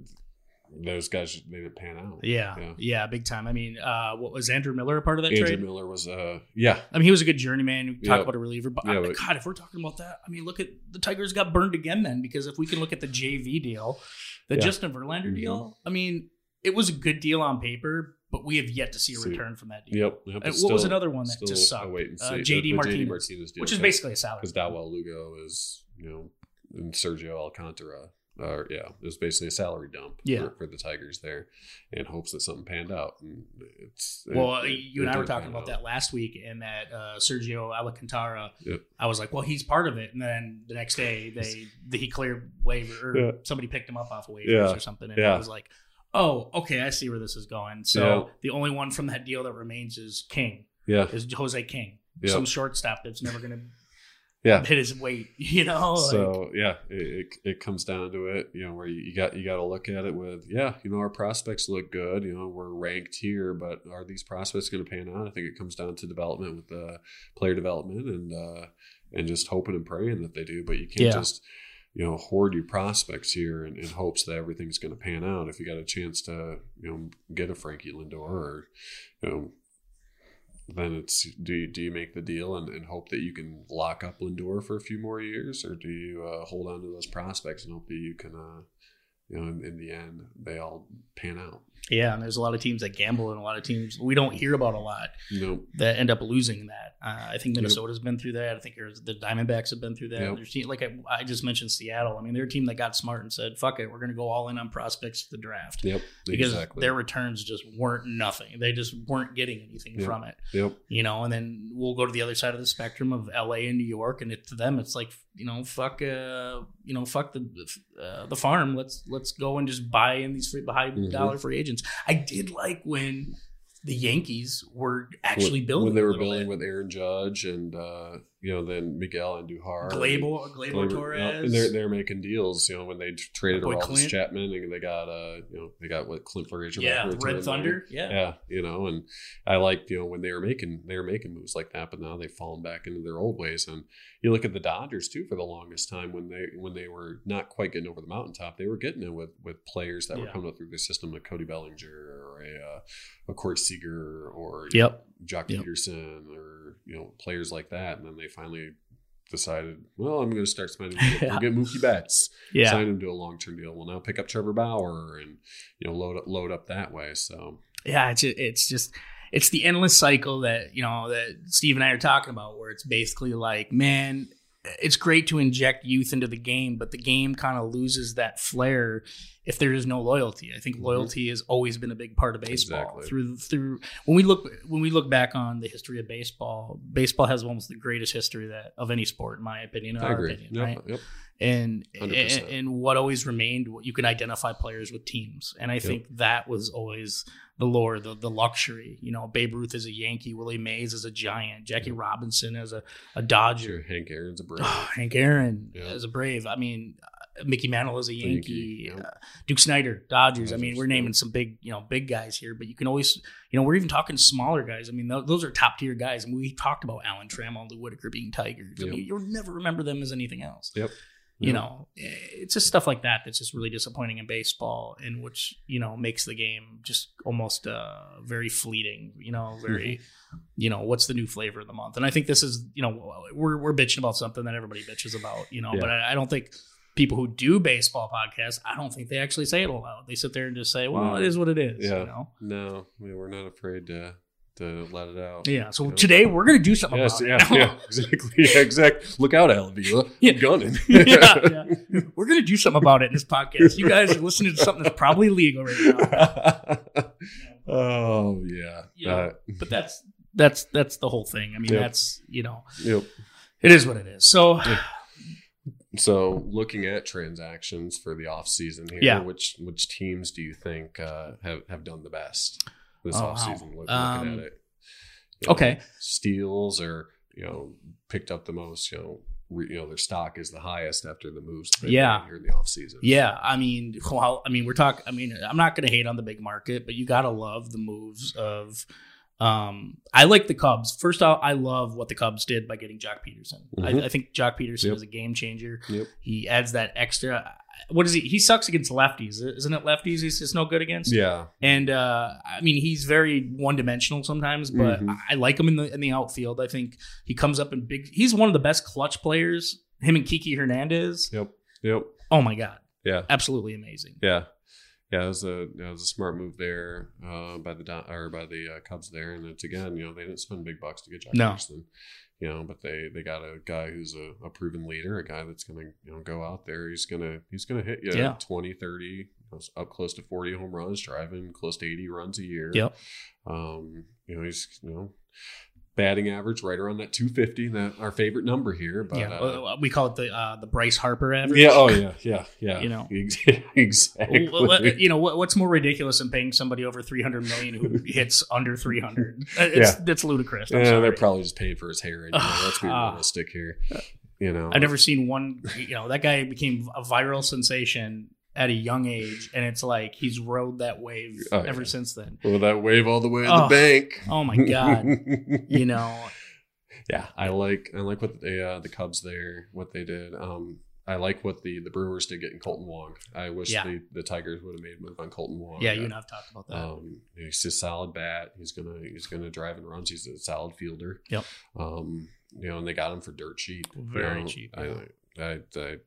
[SPEAKER 5] those guys they didn't pan out.
[SPEAKER 4] yeah.
[SPEAKER 5] Yeah.
[SPEAKER 4] Yeah, big time. I mean, uh what was Andrew Miller a part of that
[SPEAKER 5] Andrew
[SPEAKER 4] trade?
[SPEAKER 5] Miller was uh yeah
[SPEAKER 4] I mean, he was a good journeyman. We talk
[SPEAKER 5] Yeah.
[SPEAKER 4] about a reliever, but,
[SPEAKER 5] Yeah,
[SPEAKER 4] I-
[SPEAKER 5] but-
[SPEAKER 4] God, if we're talking about that, I mean, look at the Tigers got burned again then because if we can look at the JV deal, the. Justin Verlander
[SPEAKER 5] Mhm.
[SPEAKER 4] deal, I mean, it was a good deal on paper, but we have yet to see a
[SPEAKER 5] See.
[SPEAKER 4] return from that deal.
[SPEAKER 5] yep. yep
[SPEAKER 4] what was another one that just sucked?
[SPEAKER 5] Wait and
[SPEAKER 4] Uh. JD
[SPEAKER 5] The- the
[SPEAKER 4] Martinez,
[SPEAKER 5] Martinez deal,
[SPEAKER 4] which is basically a salary.
[SPEAKER 5] because Dawel Lugo is you know and Sergio Alcantara. Uh, yeah, it was basically a salary dump
[SPEAKER 4] Yeah.
[SPEAKER 5] for, for the Tigers there, in hopes that something panned out. And it's
[SPEAKER 4] Well,
[SPEAKER 5] it-
[SPEAKER 4] you
[SPEAKER 5] it
[SPEAKER 4] and I were talking about
[SPEAKER 5] out.
[SPEAKER 4] that last week, and that uh, Sergio Alcantara.
[SPEAKER 5] Yep.
[SPEAKER 4] I was like, well, he's part of it, and then the next day they, they he cleared waiver, or
[SPEAKER 5] Yeah.
[SPEAKER 4] somebody picked him up off of waivers
[SPEAKER 5] Yeah.
[SPEAKER 4] or something, and
[SPEAKER 5] Yeah.
[SPEAKER 4] I was like, oh, okay, I see where this is going. So
[SPEAKER 5] Yeah.
[SPEAKER 4] the only one from that deal that remains is King,
[SPEAKER 5] Yeah,
[SPEAKER 4] is Jose King,
[SPEAKER 5] Yeah.
[SPEAKER 4] some shortstop that's never going to
[SPEAKER 5] yeah.
[SPEAKER 4] hit his weight, you know. Like,
[SPEAKER 5] so yeah it, it, it comes down to it you know where you, you got you got to look at it with yeah you know our prospects look good you know we're ranked here but are these prospects going to pan out i think it comes down to development with uh, player development and uh, and just hoping and praying that they do but you can't
[SPEAKER 4] Yeah.
[SPEAKER 5] just you know hoard your prospects here in, in hopes that everything's going to pan out if you got a chance to you know get a frankie lindor or you know then it's do you, do you make the deal and, and hope that you can lock up Lindor for a few more years, or do you uh, hold on to those prospects and hope that you can, uh, you know, in, in the end they all pan out?
[SPEAKER 4] Yeah, and there's a lot of teams that gamble, and a lot of teams we don't hear about a lot.
[SPEAKER 5] Know,
[SPEAKER 4] that end up losing that. Uh, I think Minnesota's been through that. I think the Diamondbacks have been through that.
[SPEAKER 5] Yep.
[SPEAKER 4] There's team, like I, I just mentioned Seattle. I mean, they're a team that got smart and said, "Fuck it, we're going to go all in on prospects for the draft."
[SPEAKER 5] yep,
[SPEAKER 4] Because
[SPEAKER 5] exactly.
[SPEAKER 4] their returns just weren't nothing. They just weren't getting anything
[SPEAKER 5] Yep.
[SPEAKER 4] from it,
[SPEAKER 5] yep,
[SPEAKER 4] you know. And then we'll go to the other side of the spectrum of L.A. and New York, and it, to them, it's like you know, fuck, uh, you know, fuck the uh, the farm. Let's let's go and just buy in these free high
[SPEAKER 5] Mhm.
[SPEAKER 4] dollar free agents. I did like when the Yankees were actually
[SPEAKER 5] when,
[SPEAKER 4] building
[SPEAKER 5] when they were building
[SPEAKER 4] bit.
[SPEAKER 5] with Aaron Judge and uh, you know then Miguel Andujar,
[SPEAKER 4] Gleyber, Gleyber
[SPEAKER 5] Gleyber,
[SPEAKER 4] Torres.
[SPEAKER 5] yeah, and they're they're making deals. You know when they traded
[SPEAKER 4] Boy,
[SPEAKER 5] Aroldis Chapman and they got uh you know they got what Clint Frazier,
[SPEAKER 4] yeah,
[SPEAKER 5] back
[SPEAKER 4] the
[SPEAKER 5] return
[SPEAKER 4] Red Thunder.
[SPEAKER 5] there.
[SPEAKER 4] Yeah.
[SPEAKER 5] yeah, you know, and I liked you know when they were making they were making moves like that, but now they've fallen back into their old ways. And you look at the Dodgers too for the longest time when they when they were not quite getting over the mountaintop, they were getting it with with players that were coming up through the system, like Cody Bellinger or a uh, a Corey Seager or
[SPEAKER 4] Yep.
[SPEAKER 5] Joc
[SPEAKER 4] Yep.
[SPEAKER 5] Pederson or you know players like that, and then they finally decided, well, I'm going to start spending. We'll get, get Mookie Betts,
[SPEAKER 4] Yeah.
[SPEAKER 5] sign him to a long term deal. We'll now pick up Trevor Bauer and you know load up load up that way. So
[SPEAKER 4] yeah, it's ju- it's just it's the endless cycle that you know that Steve and I are talking about, where it's basically like, man, it's great to inject youth into the game, but the game kind of loses that flair if there is no loyalty. I think
[SPEAKER 5] Mhm.
[SPEAKER 4] loyalty has always been a big part of baseball.
[SPEAKER 5] Exactly.
[SPEAKER 4] Through through when we look when we look back on the history of baseball, baseball has almost the greatest history that of any sport, in my opinion, in
[SPEAKER 5] I agree.
[SPEAKER 4] opinion,
[SPEAKER 5] Yep,
[SPEAKER 4] right?
[SPEAKER 5] yep.
[SPEAKER 4] and, and and what always remained you can identify players with teams and i think that was always the lore the, the luxury you know babe ruth is a yankee willie mays is a giant jackie robinson is a, a
[SPEAKER 5] Sure,
[SPEAKER 4] dodger
[SPEAKER 5] Hank Aaron's a brave.
[SPEAKER 4] Oh, hank aaron
[SPEAKER 5] Yeah.
[SPEAKER 4] as a brave i mean uh, mickey mantle is a yankee,
[SPEAKER 5] Yankee, yeah.
[SPEAKER 4] uh, duke snider dodgers i mean we're
[SPEAKER 5] yeah.
[SPEAKER 4] naming some big you know big guys here but you can always you know we're even talking smaller guys i mean th- those are top tier guys and we talked about alan trammell lou whitaker being tigers i mean you'll never remember them as anything else
[SPEAKER 5] Yep.
[SPEAKER 4] You
[SPEAKER 5] Yeah.
[SPEAKER 4] know, it's just stuff like that that's just really disappointing in baseball, and which you know makes the game just almost uh, very fleeting. You know, very, you know, what's the new flavor of the month? And I think this is, you know, we're we're bitching about something that everybody bitches about. You know,
[SPEAKER 5] Yeah.
[SPEAKER 4] but I, I don't think people who do baseball podcasts, I don't think they actually say it aloud. They sit there and just say, "Well, it is what it is."
[SPEAKER 5] Yeah.
[SPEAKER 4] You know.
[SPEAKER 5] No, we we're not afraid to to let it out.
[SPEAKER 4] Yeah. So
[SPEAKER 5] Yeah.
[SPEAKER 4] today we're gonna do something
[SPEAKER 5] Yes,
[SPEAKER 4] about
[SPEAKER 5] yeah,
[SPEAKER 4] it.
[SPEAKER 5] yeah, exactly, yeah, exactly. Look out, Al Avila.
[SPEAKER 4] Yeah.
[SPEAKER 5] I'm gunning.
[SPEAKER 4] yeah, yeah. We're gonna do something about it in this podcast. You guys are listening to something that's probably legal right now.
[SPEAKER 5] oh yeah.
[SPEAKER 4] Know,
[SPEAKER 5] Uh,
[SPEAKER 4] but that's that's that's the whole thing. I mean,
[SPEAKER 5] Yep.
[SPEAKER 4] that's you know,
[SPEAKER 5] yep.
[SPEAKER 4] it is what it is. So
[SPEAKER 5] So looking at transactions for the off season here,
[SPEAKER 4] Yeah.
[SPEAKER 5] which which teams do you think uh, have have done the best this
[SPEAKER 4] Oh,
[SPEAKER 5] off
[SPEAKER 4] wow.
[SPEAKER 5] Look,
[SPEAKER 4] Um,
[SPEAKER 5] looking at it, You know,
[SPEAKER 4] okay.
[SPEAKER 5] steals or you know picked up the most. You know, re, you know their stock is the highest after the moves. that
[SPEAKER 4] Yeah.
[SPEAKER 5] here in the off season.
[SPEAKER 4] yeah, I mean, well, I mean, we're talking. I mean, I'm not gonna hate on the big market, but you gotta love the moves of. Um, I like the Cubs. First off, I love what the Cubs did by getting Joc Pederson.
[SPEAKER 5] Mhm.
[SPEAKER 4] I, I think Joc Pederson
[SPEAKER 5] Yep.
[SPEAKER 4] is a game changer.
[SPEAKER 5] Yep.
[SPEAKER 4] He adds that extra. What is he? He sucks against lefties, isn't it? Lefties, he's just no good against.
[SPEAKER 5] Yeah.
[SPEAKER 4] And uh, I mean, he's very one dimensional sometimes, but
[SPEAKER 5] Mhm.
[SPEAKER 4] I, I like him in the in the outfield. I think he comes up in big. He's one of the best clutch players. Him and Kiki Hernandez.
[SPEAKER 5] Yep. Yep.
[SPEAKER 4] Oh my god,
[SPEAKER 5] Yeah.
[SPEAKER 4] absolutely amazing.
[SPEAKER 5] Yeah, yeah, it was a it was a smart move there uh, by the Don- or by the uh, Cubs there, and it's again, you know, they didn't spend big bucks to get Jack
[SPEAKER 4] No.
[SPEAKER 5] Pederson, you know, but they they got a guy who's a, a proven leader, a guy that's gonna you know go out there, he's gonna he's gonna hit you
[SPEAKER 4] Yeah.
[SPEAKER 5] 20, 30, up close to forty home runs, driving close to eighty runs a year.
[SPEAKER 4] Yep.
[SPEAKER 5] Um, you know, he's you know. Batting average right around that 250, that our favorite number here. But
[SPEAKER 4] yeah,
[SPEAKER 5] uh,
[SPEAKER 4] we call it the uh, the Bryce Harper average.
[SPEAKER 5] yeah, oh yeah, yeah, yeah.
[SPEAKER 4] You know.
[SPEAKER 5] Exactly.
[SPEAKER 4] What- you know what, what's more ridiculous than paying somebody over 300 million who hits under 300 it's
[SPEAKER 5] Yeah.
[SPEAKER 4] that's ludicrous I'm
[SPEAKER 5] Yeah,
[SPEAKER 4] sorry.
[SPEAKER 5] they're probably just paying for his hair. Anyway. Let's be
[SPEAKER 4] Ah.
[SPEAKER 5] realistic here. You know,
[SPEAKER 4] I've never seen one. You know, that guy became a viral sensation at a young age, and it's like he's rode that wave
[SPEAKER 5] Oh,
[SPEAKER 4] ever
[SPEAKER 5] yeah.
[SPEAKER 4] since then.
[SPEAKER 5] Well, that wave all the way to
[SPEAKER 4] Oh,
[SPEAKER 5] the bank.
[SPEAKER 4] Oh my god! you know,
[SPEAKER 5] yeah, I like I like what the uh, the Cubs there what they did. Um, I like what the the Brewers did getting Kolten Wong. I wish
[SPEAKER 4] Yeah.
[SPEAKER 5] the, the Tigers would have made a move on Kolten Wong.
[SPEAKER 4] yeah, you and I've talked about that.
[SPEAKER 5] Um, he's a solid bat. He's gonna he's gonna drive and runs. He's a solid fielder.
[SPEAKER 4] Yep.
[SPEAKER 5] Um, you know, and they got him for dirt cheap. you
[SPEAKER 4] Very
[SPEAKER 5] know.
[SPEAKER 4] cheap,
[SPEAKER 5] I,
[SPEAKER 4] yeah.
[SPEAKER 5] I, I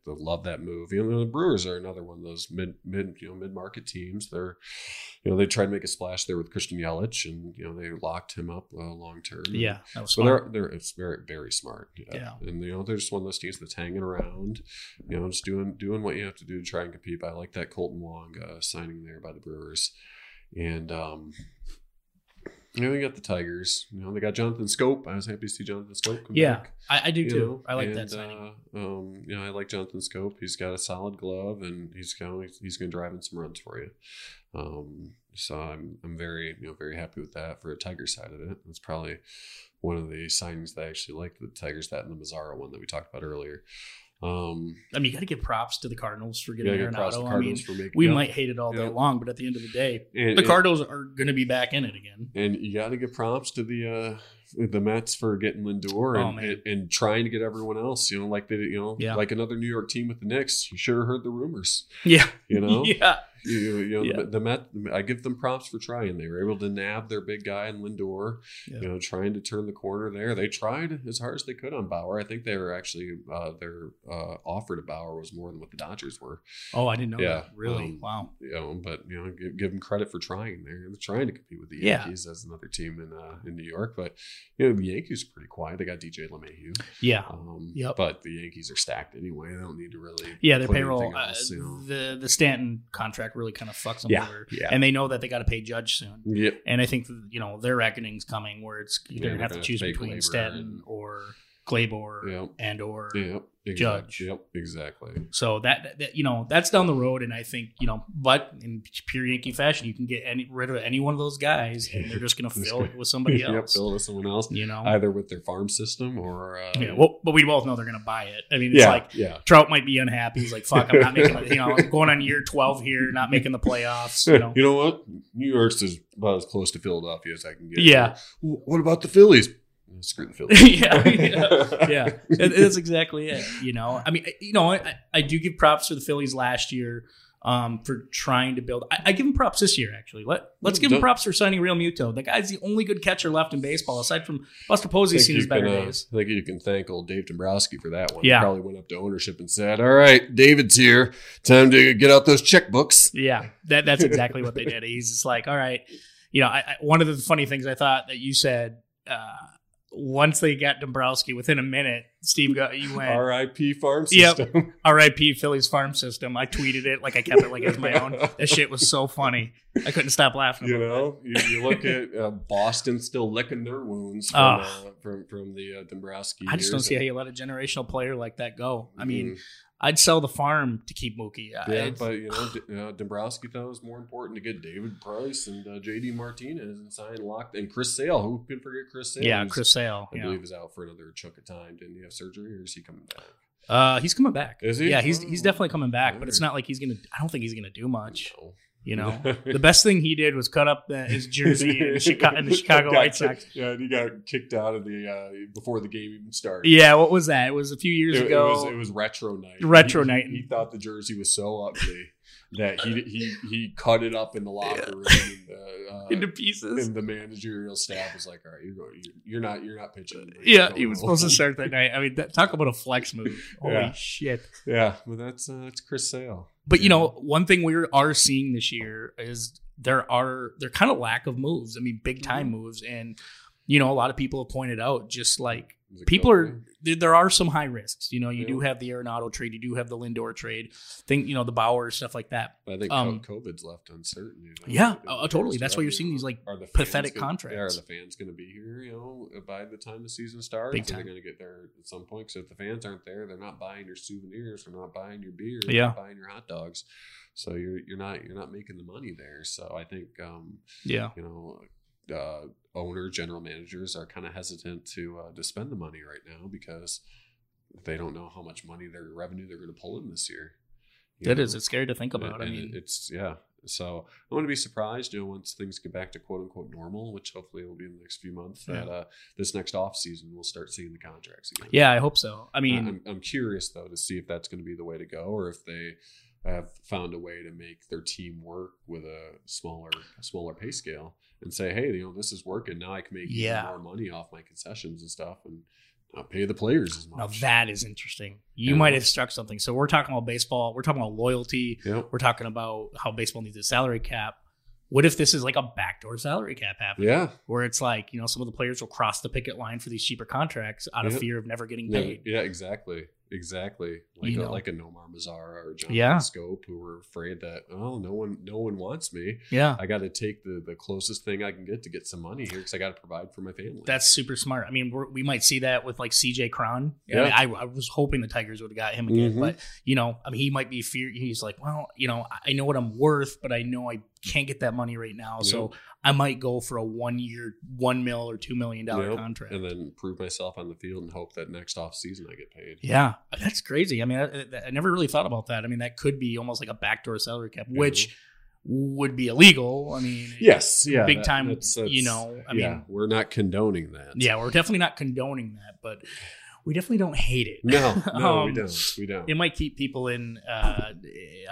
[SPEAKER 5] love that move. You know, the Brewers are another one of those mid mid you know mid market teams. They're you know they tried to make a splash there with Christian Yelich, and you know they locked him up uh, long term.
[SPEAKER 4] yeah, that was
[SPEAKER 5] So
[SPEAKER 4] smart.
[SPEAKER 5] they're they're it's very very smart.
[SPEAKER 4] Yeah.
[SPEAKER 5] And you know they're just one of those teams that's hanging around, you know, just doing doing what you have to do to try and compete. But I like that Kolten Wong uh, signing there by the Brewers, and um, you know they got the Tigers. You know they got Jonathan Schoop. I was happy to see Jonathan Schoop come
[SPEAKER 4] Yeah,
[SPEAKER 5] back.
[SPEAKER 4] I, I do
[SPEAKER 5] you
[SPEAKER 4] too.
[SPEAKER 5] know,
[SPEAKER 4] I like
[SPEAKER 5] and,
[SPEAKER 4] that signing.
[SPEAKER 5] Uh, um, you know, I like Jonathan Schoop. He's got a solid glove, and he's going he's going to drive in some runs for you. Um, so I'm I'm very you know very happy with that for a Tiger side of it. That's probably one of the signings that I actually liked the Tigers that and the Mazara one that we talked about earlier. Um,
[SPEAKER 4] I mean, you got to give props to the Cardinals for getting Arenado. I mean, we might hate it all day long, but at the end of the day,
[SPEAKER 5] And-
[SPEAKER 4] the
[SPEAKER 5] and-
[SPEAKER 4] Cardinals are going to be back in it again.
[SPEAKER 5] And you got to give props to the uh, the Mets for getting Lindor
[SPEAKER 4] Oh,
[SPEAKER 5] and,
[SPEAKER 4] man.
[SPEAKER 5] and, and trying to get everyone else. You know, like they, you know,
[SPEAKER 4] Yeah.
[SPEAKER 5] like another New York team with the Knicks. You sure heard the rumors.
[SPEAKER 4] Yeah,
[SPEAKER 5] You know,
[SPEAKER 4] yeah,
[SPEAKER 5] you, you know,
[SPEAKER 4] Yeah.
[SPEAKER 5] the, the Met. I give them props for trying. They were able to nab their big guy in Lindor.
[SPEAKER 4] Yeah.
[SPEAKER 5] You know, trying to turn the corner there. They tried as hard as they could on Bauer. I think they were actually uh, their uh, offer to Bauer was more than what the Dodgers were.
[SPEAKER 4] Oh, I didn't know
[SPEAKER 5] Yeah,
[SPEAKER 4] that. Really?
[SPEAKER 5] um,
[SPEAKER 4] wow.
[SPEAKER 5] You know, but you know, give, give them credit for trying. there. They're trying to compete with the. Yankees as another team in uh, in New York. But you know, the Yankees are pretty quiet. They got DJ LeMahieu.
[SPEAKER 4] Yeah.
[SPEAKER 5] Um,
[SPEAKER 4] Yep.
[SPEAKER 5] But the Yankees are stacked anyway. They don't need to really.
[SPEAKER 4] Yeah, their payroll, uh,
[SPEAKER 5] else, you know.
[SPEAKER 4] the the Stanton contract really kind of fucks them
[SPEAKER 5] Yeah,
[SPEAKER 4] over,
[SPEAKER 5] yeah.
[SPEAKER 4] and they know that they got to pay Judge soon.
[SPEAKER 5] Yep.
[SPEAKER 4] And I think you know their reckoning's coming, where it's you're
[SPEAKER 5] Yeah,
[SPEAKER 4] gonna have to choose between Stanton
[SPEAKER 5] and-
[SPEAKER 4] or Gleyber
[SPEAKER 5] Yep.
[SPEAKER 4] and or
[SPEAKER 5] Yep.
[SPEAKER 4] Judge.
[SPEAKER 5] Yep. Exactly.
[SPEAKER 4] So that, that you know that's down the road, and I think you know, but in pure Yankee fashion, you can get any rid of any one of those guys, and they're just gonna fill it with somebody
[SPEAKER 5] yep.
[SPEAKER 4] else.
[SPEAKER 5] Fill it with someone else,
[SPEAKER 4] You know,
[SPEAKER 5] either with their farm system or. Uh,
[SPEAKER 4] yeah. Well, but we both know they're gonna buy it. I mean, it's
[SPEAKER 5] yeah.
[SPEAKER 4] like
[SPEAKER 5] yeah.
[SPEAKER 4] Trout might be unhappy. He's like, "Fuck, I'm not making. You know, I'm going on year 12 here, not making the playoffs." You know,
[SPEAKER 5] You know what? New York's is about as close to Philadelphia as I can get.
[SPEAKER 4] Yeah.
[SPEAKER 5] What about the Phillies? Screw the Phillies.
[SPEAKER 4] yeah, yeah, yeah. That- That's exactly it. You know, I mean, you know, I, I do give props to the Phillies last year um, for trying to build. I, I give him props this year. Actually, let let's give him
[SPEAKER 5] Don't-
[SPEAKER 4] props for signing Realmuto. The guy's the only good catcher left in baseball, aside from Buster Posey's seen his better
[SPEAKER 5] can, uh,
[SPEAKER 4] days.
[SPEAKER 5] I think you can thank old Dave Dombrowski for that one.
[SPEAKER 4] Yeah.
[SPEAKER 5] He probably went up to ownership and said, "All right, David's here. Time to get out those checkbooks."
[SPEAKER 4] Yeah, that that's exactly what they did. He's just like, all right, you know, I, I, one of the funny things I thought that you said. Uh, once they got Dombrowski, within a minute, Steve got you went
[SPEAKER 5] R.I.P. Farm
[SPEAKER 4] Yep.
[SPEAKER 5] System.
[SPEAKER 4] R.I.P. Phillies farm system. I tweeted it like I kept it like as my own. That shit was so funny. I couldn't stop laughing.
[SPEAKER 5] You know, you, you look at uh, Boston still licking their wounds from, uh, from from the uh, Dombrowski.
[SPEAKER 4] I just don't
[SPEAKER 5] years.
[SPEAKER 4] see how you let a generational player like that go. I mean,
[SPEAKER 5] Mhm.
[SPEAKER 4] I'd sell the farm to keep Mookie.
[SPEAKER 5] Yeah, but you know, D- uh, Dombrowski thought it was more important to get David Price and uh, J.D. Martinez and sign locked and Chris Sale. Who can forget Chris Sale?
[SPEAKER 4] yeah, Chris Sale.
[SPEAKER 5] I
[SPEAKER 4] Yeah.
[SPEAKER 5] believe is out for another chunk of time. Didn't he have surgery, or is he coming back?
[SPEAKER 4] Uh, he's coming back.
[SPEAKER 5] Is he?
[SPEAKER 4] Yeah, he's he's
[SPEAKER 5] Oh.
[SPEAKER 4] definitely coming back, but it's not like he's gonna. I don't think he's gonna do much.
[SPEAKER 5] No.
[SPEAKER 4] You know, the best thing he did was cut up the, his jersey in, Chicago, in the Chicago
[SPEAKER 5] Got
[SPEAKER 4] White
[SPEAKER 5] kicked-
[SPEAKER 4] Sox.
[SPEAKER 5] Yeah, and he got kicked out of the uh, before the game even started.
[SPEAKER 4] Yeah, what was that? It was a few years
[SPEAKER 5] It, it
[SPEAKER 4] ago.
[SPEAKER 5] was it was retro night.
[SPEAKER 4] Retro
[SPEAKER 5] He-
[SPEAKER 4] night.
[SPEAKER 5] He, he thought the jersey was so ugly that he he he cut it up in the locker room. And, uh, uh,
[SPEAKER 4] into pieces.
[SPEAKER 5] and the managerial staff was like, "All right, you're going, you're, you're not you're not pitching."
[SPEAKER 4] Yeah, he was supposed to start that night. I mean, that, talk about a flex move. Holy
[SPEAKER 5] Yeah.
[SPEAKER 4] shit!
[SPEAKER 5] Yeah, well, that's uh, that's Chris Sale.
[SPEAKER 4] But you know, one thing we are seeing this year is there are there kind of lack of moves. I mean, big time moves, and you know, a lot of people have pointed out just like people are there, there are some high risks. You know, you do have the Arenado trade, you do have the Lindor trade, think you know the Bauer stuff like that.
[SPEAKER 5] I think
[SPEAKER 4] um,
[SPEAKER 5] COVID's left uncertain. you know,
[SPEAKER 4] Yeah, uh, totally. That's why you're seeing these, like,
[SPEAKER 5] Are the
[SPEAKER 4] pathetic
[SPEAKER 5] gonna-
[SPEAKER 4] contracts.
[SPEAKER 5] Yeah, are the fans going to be here? You know, by the time the season starts,
[SPEAKER 4] Big time.
[SPEAKER 5] going to get there at some point? So if the fans aren't there, they're not buying your souvenirs, they're not buying your beer, they're
[SPEAKER 4] Yeah.
[SPEAKER 5] not buying your hot dogs. So you're you're not you're not making the money there. So I think um,
[SPEAKER 4] Yeah,
[SPEAKER 5] you know. Uh, owner general managers are kind of hesitant to uh, to spend the money right now because they don't know how much money their revenue they're going to pull in this year. You know?
[SPEAKER 4] is. It's scary to think about. I
[SPEAKER 5] And
[SPEAKER 4] mean,
[SPEAKER 5] it's yeah. So I want to be surprised, you know, once things get back to quote unquote normal, which hopefully will be in the next few months.
[SPEAKER 4] Yeah.
[SPEAKER 5] That uh, this next off season we'll start seeing the contracts again.
[SPEAKER 4] yeah, I hope so. I
[SPEAKER 5] I
[SPEAKER 4] mean,
[SPEAKER 5] I'm, I'm curious though to see if that's going to be the way to go, or if they have found a way to make their team work with a smaller a smaller pay scale and say, hey, you know, this is working. Now I can make
[SPEAKER 4] Yeah.
[SPEAKER 5] more money off my concessions and stuff, and not pay the players as much.
[SPEAKER 4] now that is interesting. You
[SPEAKER 5] Yeah.
[SPEAKER 4] might have struck something. So we're talking about baseball. We're talking about loyalty.
[SPEAKER 5] Yep.
[SPEAKER 4] We're talking about how baseball needs a salary cap. What if this is like a backdoor salary cap happening?
[SPEAKER 5] Yeah.
[SPEAKER 4] Where it's like, you know, some of the players will cross the picket line for these cheaper contracts out of
[SPEAKER 5] Yeah.
[SPEAKER 4] fear of never getting
[SPEAKER 5] Yeah,
[SPEAKER 4] paid.
[SPEAKER 5] yeah, exactly, exactly. Like
[SPEAKER 4] You
[SPEAKER 5] a,
[SPEAKER 4] know.
[SPEAKER 5] like a Nomar Mazara or John
[SPEAKER 4] Yeah.
[SPEAKER 5] Schoop, who were afraid that oh, no one, no one wants me.
[SPEAKER 4] Yeah.
[SPEAKER 5] I got to take the the closest thing I can get to get some money here because I got to provide for my family.
[SPEAKER 4] That's super smart. I mean, we're, we might see that with like CJ Cron.
[SPEAKER 5] Yeah.
[SPEAKER 4] I, mean, I, I was hoping the Tigers would have got him again,
[SPEAKER 5] Mhm.
[SPEAKER 4] but you know, I mean, he might be fear. He's like, well, you know, I know what I'm worth, but I know I can't get that money right now, so I might go for a one year, one mil or two million dollar
[SPEAKER 5] Yep.
[SPEAKER 4] contract.
[SPEAKER 5] and then prove myself on the field and hope that next off season I get paid.
[SPEAKER 4] Yeah, that's crazy. I mean, I, I never really thought about that. I mean, that could be almost like a backdoor salary cap, which would be illegal. I mean,
[SPEAKER 5] Yes, yeah,
[SPEAKER 4] big
[SPEAKER 5] that-
[SPEAKER 4] time.
[SPEAKER 5] that's- that's-
[SPEAKER 4] you know, I
[SPEAKER 5] yeah,
[SPEAKER 4] mean,
[SPEAKER 5] we're not condoning that.
[SPEAKER 4] yeah, we're definitely not condoning that, but we definitely don't hate it.
[SPEAKER 5] no, no, we
[SPEAKER 4] Um,
[SPEAKER 5] don't. We don't.
[SPEAKER 4] It might keep people in uh,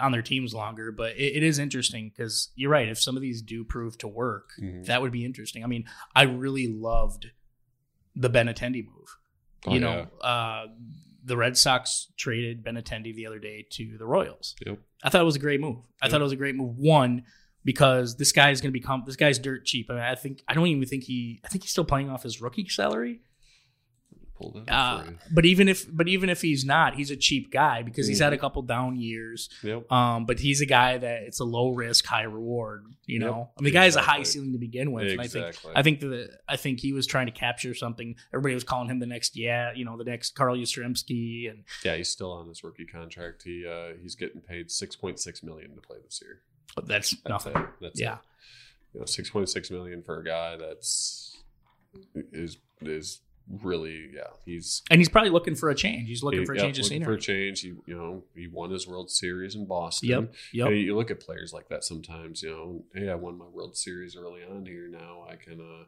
[SPEAKER 4] on their teams longer, but it, it is interesting because you're right. If some of these do prove to work,
[SPEAKER 5] Mhm.
[SPEAKER 4] that would be interesting. I mean, I really loved the Benintendi move.
[SPEAKER 5] Oh,
[SPEAKER 4] you know, uh, the Red Sox traded Benintendi the other day to the Royals.
[SPEAKER 5] Yep.
[SPEAKER 4] I thought it was a great move. I
[SPEAKER 5] Yep.
[SPEAKER 4] thought it was a great move. One, because this guy is going to become this guy's dirt cheap. I mean, I think I don't even think he. I think he's still playing off his rookie salary.
[SPEAKER 5] Pull that
[SPEAKER 4] Uh,
[SPEAKER 5] up for you.
[SPEAKER 4] but even if but even if he's not, he's a cheap guy because he's
[SPEAKER 5] Mhm.
[SPEAKER 4] had a couple down years.
[SPEAKER 5] Yep.
[SPEAKER 4] Um, but he's a guy that it's a low risk, high reward. You
[SPEAKER 5] Yep.
[SPEAKER 4] know, I mean, the guy has a high ceiling to begin with, and I think
[SPEAKER 5] Exactly.
[SPEAKER 4] I think the I think he was trying to capture something. Everybody was calling him the next, yeah, you know, the next Carl Yastrzemski, and
[SPEAKER 5] Yeah, he's still on his rookie contract. He uh, he's getting paid six point six million to play this year.
[SPEAKER 4] but that's,
[SPEAKER 5] That's
[SPEAKER 4] nothing.
[SPEAKER 5] it. That's
[SPEAKER 4] Yeah.
[SPEAKER 5] it. You know, six point six million for a guy that's is is really yeah. He's
[SPEAKER 4] And he's probably looking for a change. He's looking
[SPEAKER 5] he-
[SPEAKER 4] for a
[SPEAKER 5] yeah,
[SPEAKER 4] change of scenery.
[SPEAKER 5] For a change, he you know he won his World Series in Boston.
[SPEAKER 4] Yep. Yep.
[SPEAKER 5] And you look at players like that sometimes. You know, hey, I won my World Series early on here. Now I can, uh,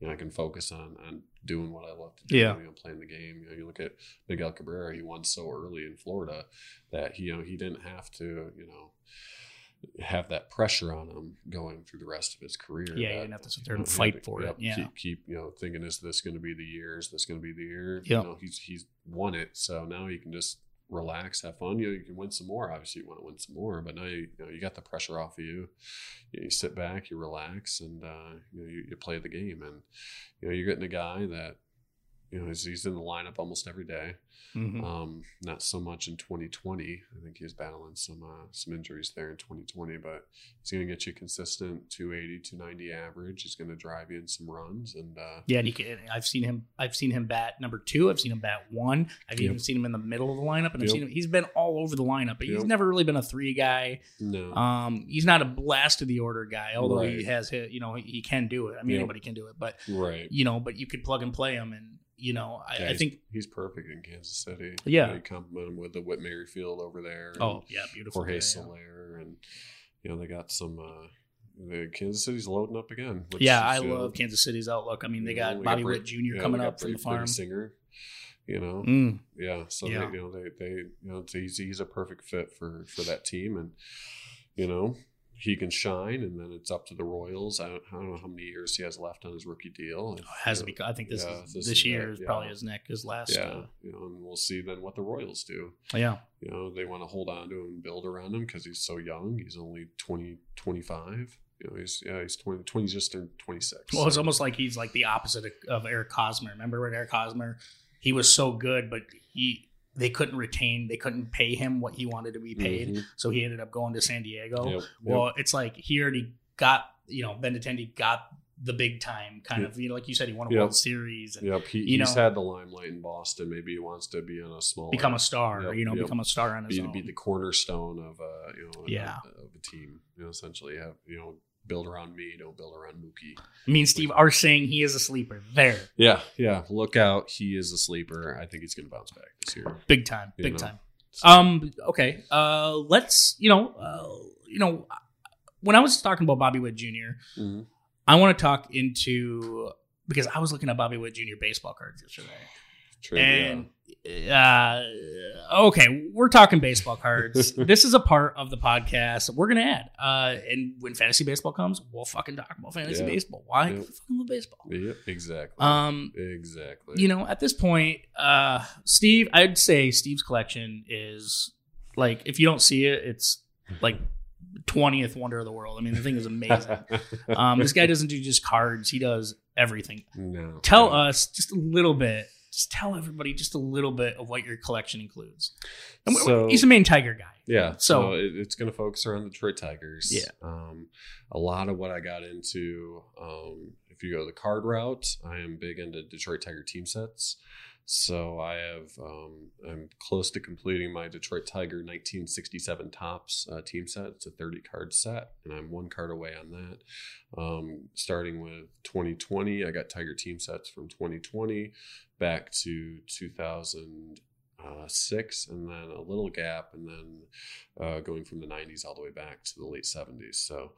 [SPEAKER 5] you know, I can focus on on doing what I love to do.
[SPEAKER 4] Yeah.
[SPEAKER 5] You know, playing the game. You know, you look at Miguel Cabrera. He won so early in Florida that he, you know, he didn't have to, you know, have that pressure on him going through the rest of his career.
[SPEAKER 4] Yeah, you
[SPEAKER 5] that,
[SPEAKER 4] didn't have to sit there and
[SPEAKER 5] know,
[SPEAKER 4] fight for it. Yeah.
[SPEAKER 5] Keep, keep, you know, thinking, is this going to be the year? Is this going to be the year?
[SPEAKER 4] Yep.
[SPEAKER 5] You know, he's he's won it, so now he can just relax, have fun. You know, you can win some more. Obviously, you want to win some more, but now you, you know you got the pressure off of you. You, you sit back, you relax, and uh, you know you, you play the game. And you know you're getting a guy that you know he's, he's in the lineup almost every day.
[SPEAKER 4] Mhm.
[SPEAKER 5] Um, not so much in 2020. I think he's battling some uh, some injuries there in 2020, but he's going to get you consistent 280, 290 average. He's going to drive you in some runs, and uh,
[SPEAKER 4] Yeah, and he can, I've seen him. I've seen him bat number two. I've seen him bat one. I've
[SPEAKER 5] Yep.
[SPEAKER 4] even seen him in the middle of the lineup, and I've seen him. He's been all over the lineup, but he's never really been a three guy.
[SPEAKER 5] no,
[SPEAKER 4] Um, he's not a blast of the order guy, although he has hit. You know, he, he can do it. I mean,
[SPEAKER 5] Yep.
[SPEAKER 4] anybody can do it, but
[SPEAKER 5] right.
[SPEAKER 4] you know, but you could plug and play him, and you know, I,
[SPEAKER 5] Yeah,
[SPEAKER 4] I think.
[SPEAKER 5] he's perfect in Kansas City.
[SPEAKER 4] Yeah.
[SPEAKER 5] you, know, you compliment him with the Whit Merrifield over there.
[SPEAKER 4] Oh yeah, beautiful.
[SPEAKER 5] Jorge
[SPEAKER 4] guy, yeah.
[SPEAKER 5] Soler, and you know they got some. Uh, the Kansas City's loading up again. which
[SPEAKER 4] Yeah, I love Kansas City's outlook. I mean, they got Bobby Witt Jr.
[SPEAKER 5] yeah,
[SPEAKER 4] coming up from the farm.
[SPEAKER 5] Singer, you know,
[SPEAKER 4] Mm,
[SPEAKER 5] yeah. So
[SPEAKER 4] Yeah.
[SPEAKER 5] They, you know they they you know he's he's a perfect fit for for that team, and you know he can shine, and then it's up to the Royals. I don't, I don't know how many years he has left on his rookie deal. If,
[SPEAKER 4] has
[SPEAKER 5] know,
[SPEAKER 4] be. I think this
[SPEAKER 5] yeah,
[SPEAKER 4] is,
[SPEAKER 5] this
[SPEAKER 4] this,
[SPEAKER 5] is
[SPEAKER 4] year is
[SPEAKER 5] yeah.
[SPEAKER 4] probably his neck, his last.
[SPEAKER 5] Yeah,
[SPEAKER 4] Uh,
[SPEAKER 5] you know, and we'll see then what the Royals do.
[SPEAKER 4] yeah.
[SPEAKER 5] You know, they want to hold on to him and build around him because he's so young. He's only 20, 25. You know, he's yeah, he's 20, 20 just turned 26.
[SPEAKER 4] Well, it's
[SPEAKER 5] So,
[SPEAKER 4] almost like he's like the opposite of, of Eric Hosmer. Remember when Eric Hosmer, he was so good, but he they couldn't retain, they couldn't pay him what he wanted to be paid,
[SPEAKER 5] Mhm.
[SPEAKER 4] so he ended up going to San Diego.
[SPEAKER 5] Yep, yep.
[SPEAKER 4] Well, it's like he already got you know Benintendi got the big time kind
[SPEAKER 5] Yep.
[SPEAKER 4] of you know like you said he won a. World Series and
[SPEAKER 5] Yep, he, he's
[SPEAKER 4] know-
[SPEAKER 5] had the limelight in Boston. Maybe he wants to be on a small
[SPEAKER 4] become a star, you know, become a star on his
[SPEAKER 5] be,
[SPEAKER 4] own.
[SPEAKER 5] be the cornerstone of uh you know
[SPEAKER 4] Yeah.
[SPEAKER 5] of a team. You know, essentially have you know build around me, don't build around Mookie.
[SPEAKER 4] I mean, Steve are saying he is a sleeper there,
[SPEAKER 5] Yeah, yeah. Look out, he is a sleeper. I think he's going to bounce back this year.
[SPEAKER 4] big time,
[SPEAKER 5] You
[SPEAKER 4] big
[SPEAKER 5] know.
[SPEAKER 4] time.
[SPEAKER 5] So-
[SPEAKER 4] Um. Okay. Uh. Let's. You know. Uh. You know. When I was talking about Bobby Witt Jr.,
[SPEAKER 5] Mhm.
[SPEAKER 4] I want to talk into because I was looking at Bobby Witt Jr. baseball cards yesterday,
[SPEAKER 5] True,
[SPEAKER 4] and uh, okay, we're talking baseball cards. this is a part of the podcast we're gonna add. Uh, and when fantasy baseball comes, we'll fucking talk about fantasy
[SPEAKER 5] Yeah.
[SPEAKER 4] baseball. Why? I fucking love baseball.
[SPEAKER 5] Yep, exactly.
[SPEAKER 4] Um,
[SPEAKER 5] exactly.
[SPEAKER 4] you know, at this point, uh, Steve, I'd say Steve's collection is like if you don't see it, it's like twentieth wonder of the world. I mean, the thing is amazing. um, this guy doesn't do just cards; he does everything.
[SPEAKER 5] no.
[SPEAKER 4] Tell
[SPEAKER 5] no.
[SPEAKER 4] us just a little bit. Just tell everybody just a little bit of what your collection includes. And
[SPEAKER 5] So-
[SPEAKER 4] he's a main Tiger guy.
[SPEAKER 5] Yeah,
[SPEAKER 4] So-
[SPEAKER 5] so, it, it's going to focus around the Detroit Tigers.
[SPEAKER 4] Yeah.
[SPEAKER 5] um, a lot of what I got into. Um, if you go the card route, I am big into Detroit Tiger team sets. So I have um, I'm close to completing my Detroit Tiger 1967 Topps uh, team set. It's a 30 card set, and I'm one card away on that. Um, starting with 2020, I got Tiger team sets from 2020 back to 2000 uh, six, and then a little gap, and then uh, going from the 90s all the way back to the late 70s. So,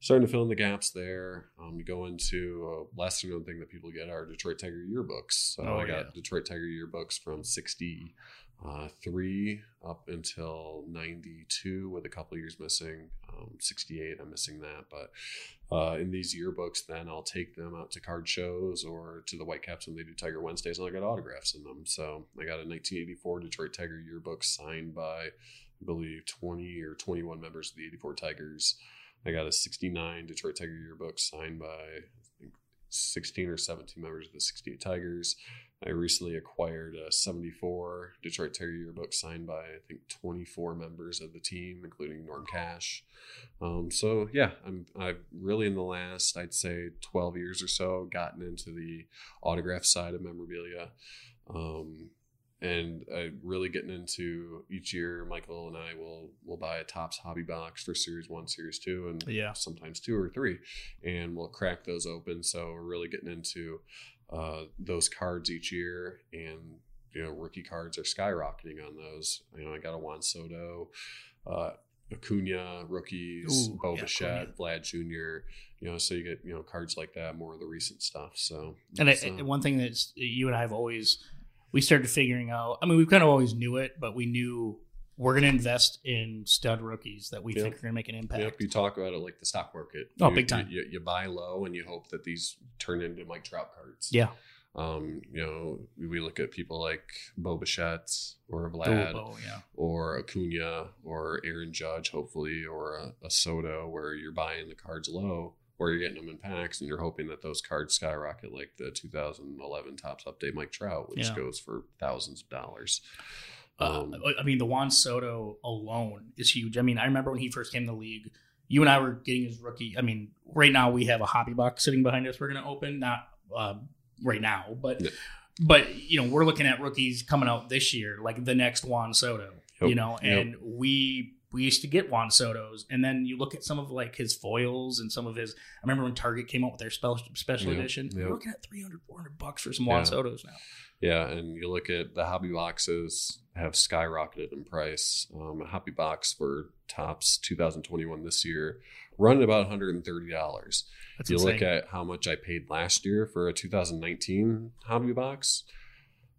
[SPEAKER 5] starting to fill in the gaps there. Um, you go into a lesser known thing that people get are Detroit Tiger yearbooks. So,
[SPEAKER 4] Oh,
[SPEAKER 5] I got
[SPEAKER 4] yeah.
[SPEAKER 5] Detroit Tiger yearbooks from 63 up until 92, with a couple of years missing. Um, 68, I'm missing that, but uh, in these yearbooks, then I'll take them out to card shows or to the Whitecaps when they do Tiger Wednesdays, and I got autographs in them. So I got a 1984 Detroit Tiger yearbook signed by, I believe, 20 or 21 members of the 84 Tigers. I got a 69 Detroit Tiger yearbook signed by, I think, 16 or 17 members of the 68 Tigers. I recently acquired a 74 Detroit Tiger yearbook signed by, I think, 24 members of the team, including Norm Cash. Um, so yeah, I'm I've really in the last I'd say 12 years or so gotten into the autograph side of memorabilia. Um, and I really getting into each year. Michael and I will will buy a Topps hobby box for Series One, Series Two, and
[SPEAKER 4] Yeah.
[SPEAKER 5] sometimes two or three, and we'll crack those open. So we're really getting into uh, those cards each year, and you know rookie cards are skyrocketing on those. You know, I got a Juan Soto. Uh, Acuna rookies,
[SPEAKER 4] Ooh,
[SPEAKER 5] Bo
[SPEAKER 4] yeah,
[SPEAKER 5] Bichette, Vlad Jr. You know, so you get you know cards like that, more of the recent stuff. So
[SPEAKER 4] And, I,
[SPEAKER 5] uh,
[SPEAKER 4] one thing that you and I have always we started figuring out. I mean, we kind of always knew it, but we knew we're going to invest in stud rookies that we
[SPEAKER 5] Yep.
[SPEAKER 4] think are going to make an impact.
[SPEAKER 5] Yep, you talk about it like the stock market.
[SPEAKER 4] Oh,
[SPEAKER 5] You-
[SPEAKER 4] big time.
[SPEAKER 5] You, you buy low and you hope that these turn into Mike Trout cards.
[SPEAKER 4] Yeah,
[SPEAKER 5] Um, you know, we look at people like Bo Bichette or Vlad
[SPEAKER 4] Bobo, yeah,
[SPEAKER 5] or Acuna or Aaron Judge, hopefully, or a, a Soto where you're buying the cards low or you're getting them in packs and you're hoping that those cards skyrocket like the 2011 Topps Update Mike Trout, which
[SPEAKER 4] Yeah.
[SPEAKER 5] goes for thousands of dollars.
[SPEAKER 4] Uh,
[SPEAKER 5] Um,
[SPEAKER 4] I mean, the Juan Soto alone is huge. I mean, I remember when he first came to the league. You and I were getting his rookie. I mean, right now we have a hobby box sitting behind us. We're going to open, not uh, right now, but
[SPEAKER 5] Yeah.
[SPEAKER 4] but you know we're looking at rookies coming out this year, like the next Juan Soto.
[SPEAKER 5] Yep.
[SPEAKER 4] You know,
[SPEAKER 5] Yep.
[SPEAKER 4] and we we used to get Juan Sotos, and then you look at some of like his foils and some of his. I remember when Target came out with their special special
[SPEAKER 5] Yep.
[SPEAKER 4] edition.
[SPEAKER 5] Yep.
[SPEAKER 4] We're looking at 300, 400 bucks for some Juan
[SPEAKER 5] Yeah.
[SPEAKER 4] Sotos now.
[SPEAKER 5] Yeah, and you look at the hobby boxes have skyrocketed in price. Um, a hobby box for Topps 2021 this year running about 130 dollars.
[SPEAKER 4] That's
[SPEAKER 5] You
[SPEAKER 4] insane.
[SPEAKER 5] look at how much I paid last year for a 2019 hobby box,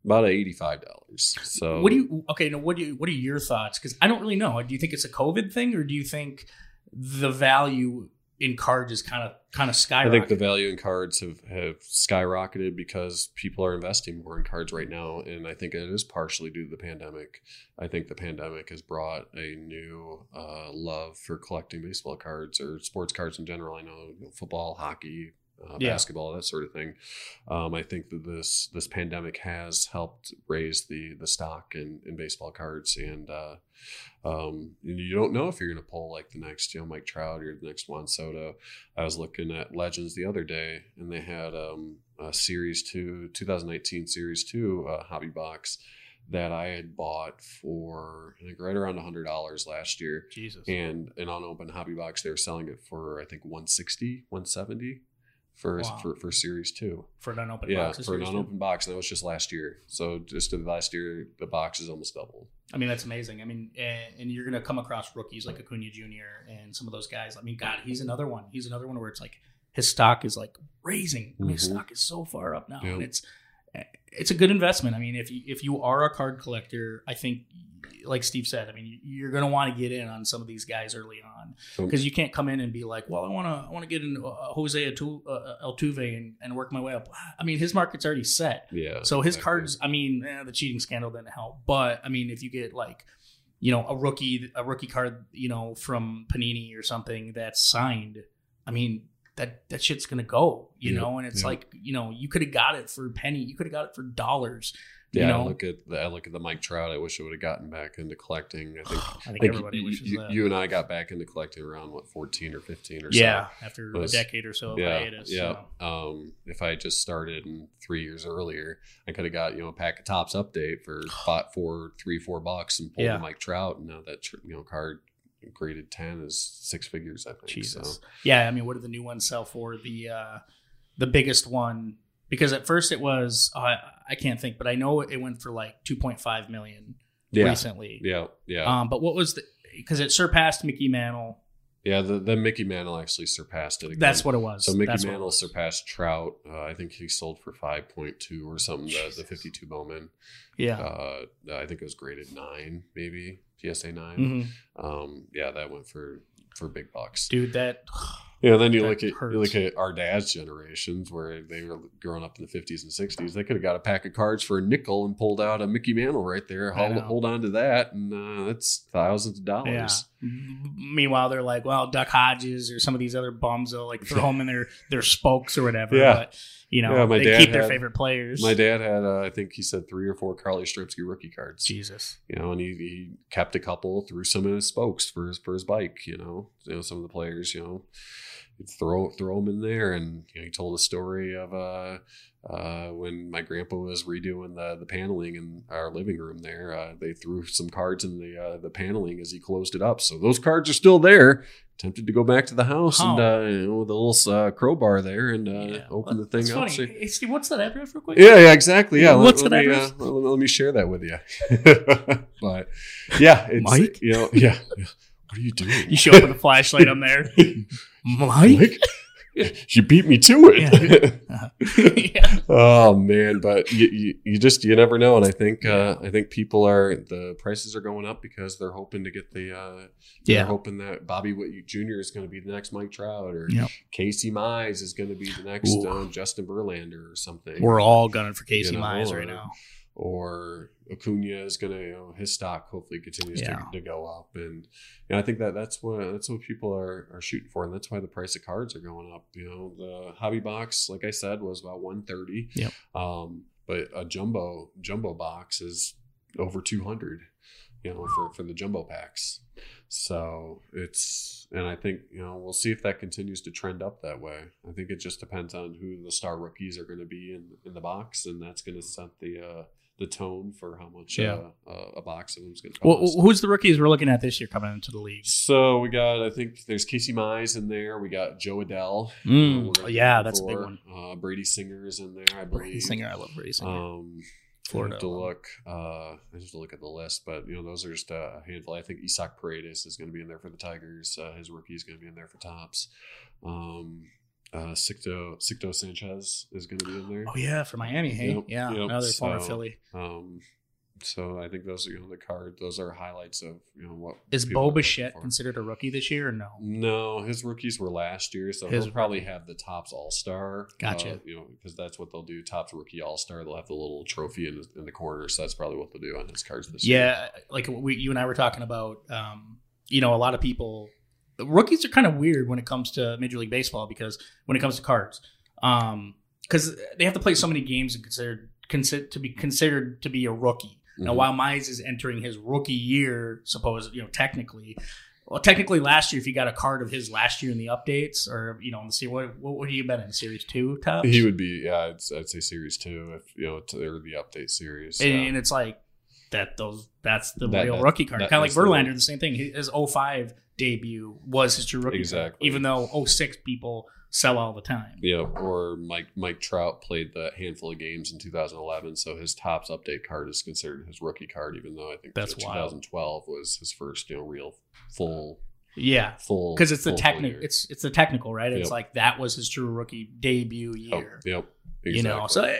[SPEAKER 5] about 85 dollars. So
[SPEAKER 4] What do you okay? Now, what do you what are your thoughts? Because I don't really know. Do you think it's a COVID thing, or do you think the value in cards is kind of kind of skyrocketed?
[SPEAKER 5] I think the value in cards have, have skyrocketed because people are investing more in cards right now. And I think it is partially due to the pandemic. I think the pandemic has brought a new uh, love for collecting baseball cards or sports cards in general. I know, you know, football, hockey, uh,
[SPEAKER 4] Yeah.
[SPEAKER 5] basketball, that sort of thing. Um, I think that this this pandemic has helped raise the the stock in, in baseball cards, and uh, um, and you don't know if you're going to pull like the next you know Mike Trout or the next Juan Soto. I was looking at Legends the other day, and they had um, a Series Two, 2019 Series Two uh, hobby box that I had bought for I think right around hundred dollars last year,
[SPEAKER 4] Jesus.
[SPEAKER 5] and an unopened hobby box they were selling it for I think 160, 170 for
[SPEAKER 4] Wow.
[SPEAKER 5] for, for Series Two.
[SPEAKER 4] for an unopened
[SPEAKER 5] Yeah,
[SPEAKER 4] box.
[SPEAKER 5] for an
[SPEAKER 4] Series two.
[SPEAKER 5] unopened box, and that was just last year. So just in the last year, the box is almost doubled.
[SPEAKER 4] I mean, that's amazing. I mean, and, and you're going to come across rookies like Acuna Jr. and some of those guys. I mean, God, he's another one. He's another one where it's like his stock is like raising. I mean, his
[SPEAKER 5] Mhm.
[SPEAKER 4] stock is so far up now, and it's it's a good investment. I mean, if you if you are a card collector, I think, like Steve said, I mean, you're going to want to get in on some of these guys early on because you can't come in and be like, well, I want to I want to get in uh, Jose Altu- uh, Altuve and, and work my way up. I mean, his market's already set.
[SPEAKER 5] Yeah.
[SPEAKER 4] So his
[SPEAKER 5] exactly.
[SPEAKER 4] cards, I mean, eh, the cheating scandal didn't help. But I mean, if you get like, you know, a rookie, a rookie card, you know, from Panini or something that's signed, I mean, that that shit's gonna go, you
[SPEAKER 5] Yeah,
[SPEAKER 4] know. And it's
[SPEAKER 5] yeah.
[SPEAKER 4] like, you know, you could have got it for a penny, you could have got it for dollars.
[SPEAKER 5] Yeah,
[SPEAKER 4] you
[SPEAKER 5] I look at the I look at the Mike Trout. I wish I would have gotten back into collecting. I think,
[SPEAKER 4] I think
[SPEAKER 5] I think you,
[SPEAKER 4] wishes
[SPEAKER 5] you,
[SPEAKER 4] that.
[SPEAKER 5] you and I got back into collecting around what fourteen or fifteen or
[SPEAKER 4] yeah,
[SPEAKER 5] so.
[SPEAKER 4] after
[SPEAKER 5] was-
[SPEAKER 4] a decade or so of
[SPEAKER 5] yeah,
[SPEAKER 4] hiatus.
[SPEAKER 5] yeah.
[SPEAKER 4] so.
[SPEAKER 5] Um, if I had just started in three years earlier, I could have got you know a pack of Topps update for bought for three four bucks and pulled
[SPEAKER 4] Yeah.
[SPEAKER 5] Mike Trout. And now that you know card graded ten is six figures. I think.
[SPEAKER 4] Jesus.
[SPEAKER 5] So,
[SPEAKER 4] Yeah, I mean, what did the new ones sell for? The uh the biggest one because at first it was uh, I can't think, but I know it went for like 2.5 million
[SPEAKER 5] yeah,
[SPEAKER 4] recently.
[SPEAKER 5] yeah, yeah,
[SPEAKER 4] Um, but what was the because it surpassed Mickey Mantle.
[SPEAKER 5] yeah. The, the Mickey Mantle actually surpassed it. Again.
[SPEAKER 4] That's what it was.
[SPEAKER 5] So Mickey
[SPEAKER 4] That's
[SPEAKER 5] Mantle surpassed Trout. Uh, I think he sold for five point two or something. The, the fifty two Bowman.
[SPEAKER 4] Yeah.
[SPEAKER 5] Uh, I think it was graded nine, maybe PSA 9
[SPEAKER 4] Mhm.
[SPEAKER 5] Um, yeah, that went for for big bucks.
[SPEAKER 4] Dude, that
[SPEAKER 5] Yeah, then you look at
[SPEAKER 4] hurts.
[SPEAKER 5] you look at our dad's generations where they were growing up in the fifties and sixties. They could have got a pack of cards for a nickel and pulled out a Mickey Mantle right there. Hold, hold on to that, and uh, that's thousands of dollars.
[SPEAKER 4] M- Meanwhile, they're like, well, Duck Hodges or some of these other bums will like throw them in their their spokes or whatever.
[SPEAKER 5] Yeah.
[SPEAKER 4] But you know,
[SPEAKER 5] Yeah, my
[SPEAKER 4] they
[SPEAKER 5] dad
[SPEAKER 4] keep their
[SPEAKER 5] had-
[SPEAKER 4] favorite players.
[SPEAKER 5] My dad had, uh, I think he said three or four Carl Yastrzemski rookie cards.
[SPEAKER 4] Jesus.
[SPEAKER 5] you know, and he, he kept a couple, threw some in his spokes for his for his bike. You know, you know some of the players, you know, throw throw them in there, and you know, he told a story of uh, uh, when my grandpa was redoing the the paneling in our living room. There, uh, they threw some cards in the uh, the paneling as he closed it up, so those cards are still there. Tempted to go back to the house and
[SPEAKER 4] Oh.
[SPEAKER 5] uh, you know, with a little uh, crowbar there and uh,
[SPEAKER 4] Yeah.
[SPEAKER 5] open the thing up. so-
[SPEAKER 4] Hey, Steve, what's that address real quick?
[SPEAKER 5] yeah, yeah, exactly. Yeah,
[SPEAKER 4] What's
[SPEAKER 5] let,
[SPEAKER 4] that
[SPEAKER 5] let me,
[SPEAKER 4] address?
[SPEAKER 5] let, let me share that with you. but yeah, it's
[SPEAKER 4] Mike?
[SPEAKER 5] you know, yeah. what are you doing?
[SPEAKER 4] You show up with a flashlight on there. Mike?
[SPEAKER 5] you beat me to it.
[SPEAKER 4] yeah.
[SPEAKER 5] oh man, but you, you, you just you never know, and I think uh, I think people are the prices are going up because they're hoping to get the uh, they're
[SPEAKER 4] Yeah.
[SPEAKER 5] hoping that Bobby Witt Jr. is going to be the next Mike Trout or
[SPEAKER 4] Yep.
[SPEAKER 5] Casey Mize is going to be the next uh, Justin Verlander or something.
[SPEAKER 4] We're all gunning for Casey
[SPEAKER 5] You know,
[SPEAKER 4] Mize right now.
[SPEAKER 5] Or Acuna is going to, you know, his stock hopefully continues
[SPEAKER 4] Yeah.
[SPEAKER 5] to, to go up, and you know, I think that that's what that's what people are are shooting for, and that's why the price of cards are going up. You know, the hobby box, like I said, was about one thirty.
[SPEAKER 4] Yep.
[SPEAKER 5] Um, but a jumbo jumbo box is over two hundred. You know, for for the jumbo packs. So it's, and I think you know we'll see if that continues to trend up that way. I think it just depends on who the star rookies are going to be in in the box, and that's going to set the uh, the tone for how much
[SPEAKER 4] Yeah.
[SPEAKER 5] uh, uh, a box of them is going to
[SPEAKER 4] Well,
[SPEAKER 5] cost.
[SPEAKER 4] who's the rookies we're looking at this year coming into the league?
[SPEAKER 5] so we got, I think there's Casey Mize in there. We got Jo Adell. uh,
[SPEAKER 4] Mm. Oh, yeah, that's a big one.
[SPEAKER 5] Uh, Brady Singer is in there, I believe.
[SPEAKER 4] Brady Singer, I love Brady Singer.
[SPEAKER 5] Um,
[SPEAKER 4] Florida
[SPEAKER 5] I have to look. Uh, I have to look at the list, but you know those are just a handful. I think Isaac Paredes is going to be in there for the Tigers. Uh, his rookie is going to be in there for Topps. Um, uh, Sixto Sixto Sanchez is going to be in there.
[SPEAKER 4] oh yeah, for Miami. Hey,
[SPEAKER 5] Yep,
[SPEAKER 4] yeah,
[SPEAKER 5] yep,
[SPEAKER 4] another former Philly.
[SPEAKER 5] Um, so I think those are you know the card. Those are highlights of you know what
[SPEAKER 4] Is Bo Bichette considered a rookie this year or no?
[SPEAKER 5] No, his rookies were last year, so
[SPEAKER 4] His
[SPEAKER 5] he'll probably have the Topps All Star.
[SPEAKER 4] Gotcha.
[SPEAKER 5] you know, because that's what they'll do. Topps rookie All Star. They'll have the little trophy in the, in the corner. So that's probably what they'll do on his cards this year.
[SPEAKER 4] Yeah, like we, you and I were talking about. Um, you know, a lot of people, rookies are kind of weird when it comes to Major League Baseball because when it comes to cards, because they have to play so many games and considered consider, to be considered to be a rookie. Now,
[SPEAKER 5] Mhm.
[SPEAKER 4] while Mize is entering his rookie year, suppose you know technically, well, technically last year, if you got a card of his last year in the updates, or you know, in the series, what what would you been in series two Topps?
[SPEAKER 5] he would be. Yeah, I'd, I'd say series two if you know to, or the update series.
[SPEAKER 4] and,
[SPEAKER 5] yeah.
[SPEAKER 4] and it's like that. Those that's the
[SPEAKER 5] That-
[SPEAKER 4] real
[SPEAKER 5] that-
[SPEAKER 4] rookie card. Kind of like
[SPEAKER 5] that's the
[SPEAKER 4] Verlander, the same thing. His 05 debut was his true rookie card,
[SPEAKER 5] Exactly.
[SPEAKER 4] even though 06 people sell all the time.
[SPEAKER 5] Yeah, or Mike Mike Trout played the handful of games in 2011, so his Topps update card is considered his rookie card, even though I think
[SPEAKER 4] That's
[SPEAKER 5] the
[SPEAKER 4] wild.
[SPEAKER 5] 2012 was his first you know real full
[SPEAKER 4] Yeah,
[SPEAKER 5] full
[SPEAKER 4] because it's the
[SPEAKER 5] full-
[SPEAKER 4] technical. It's it's the technical, right? It's
[SPEAKER 5] Yep.
[SPEAKER 4] like that was his true rookie debut
[SPEAKER 5] Oh,
[SPEAKER 4] year.
[SPEAKER 5] yep,
[SPEAKER 4] You know, so uh,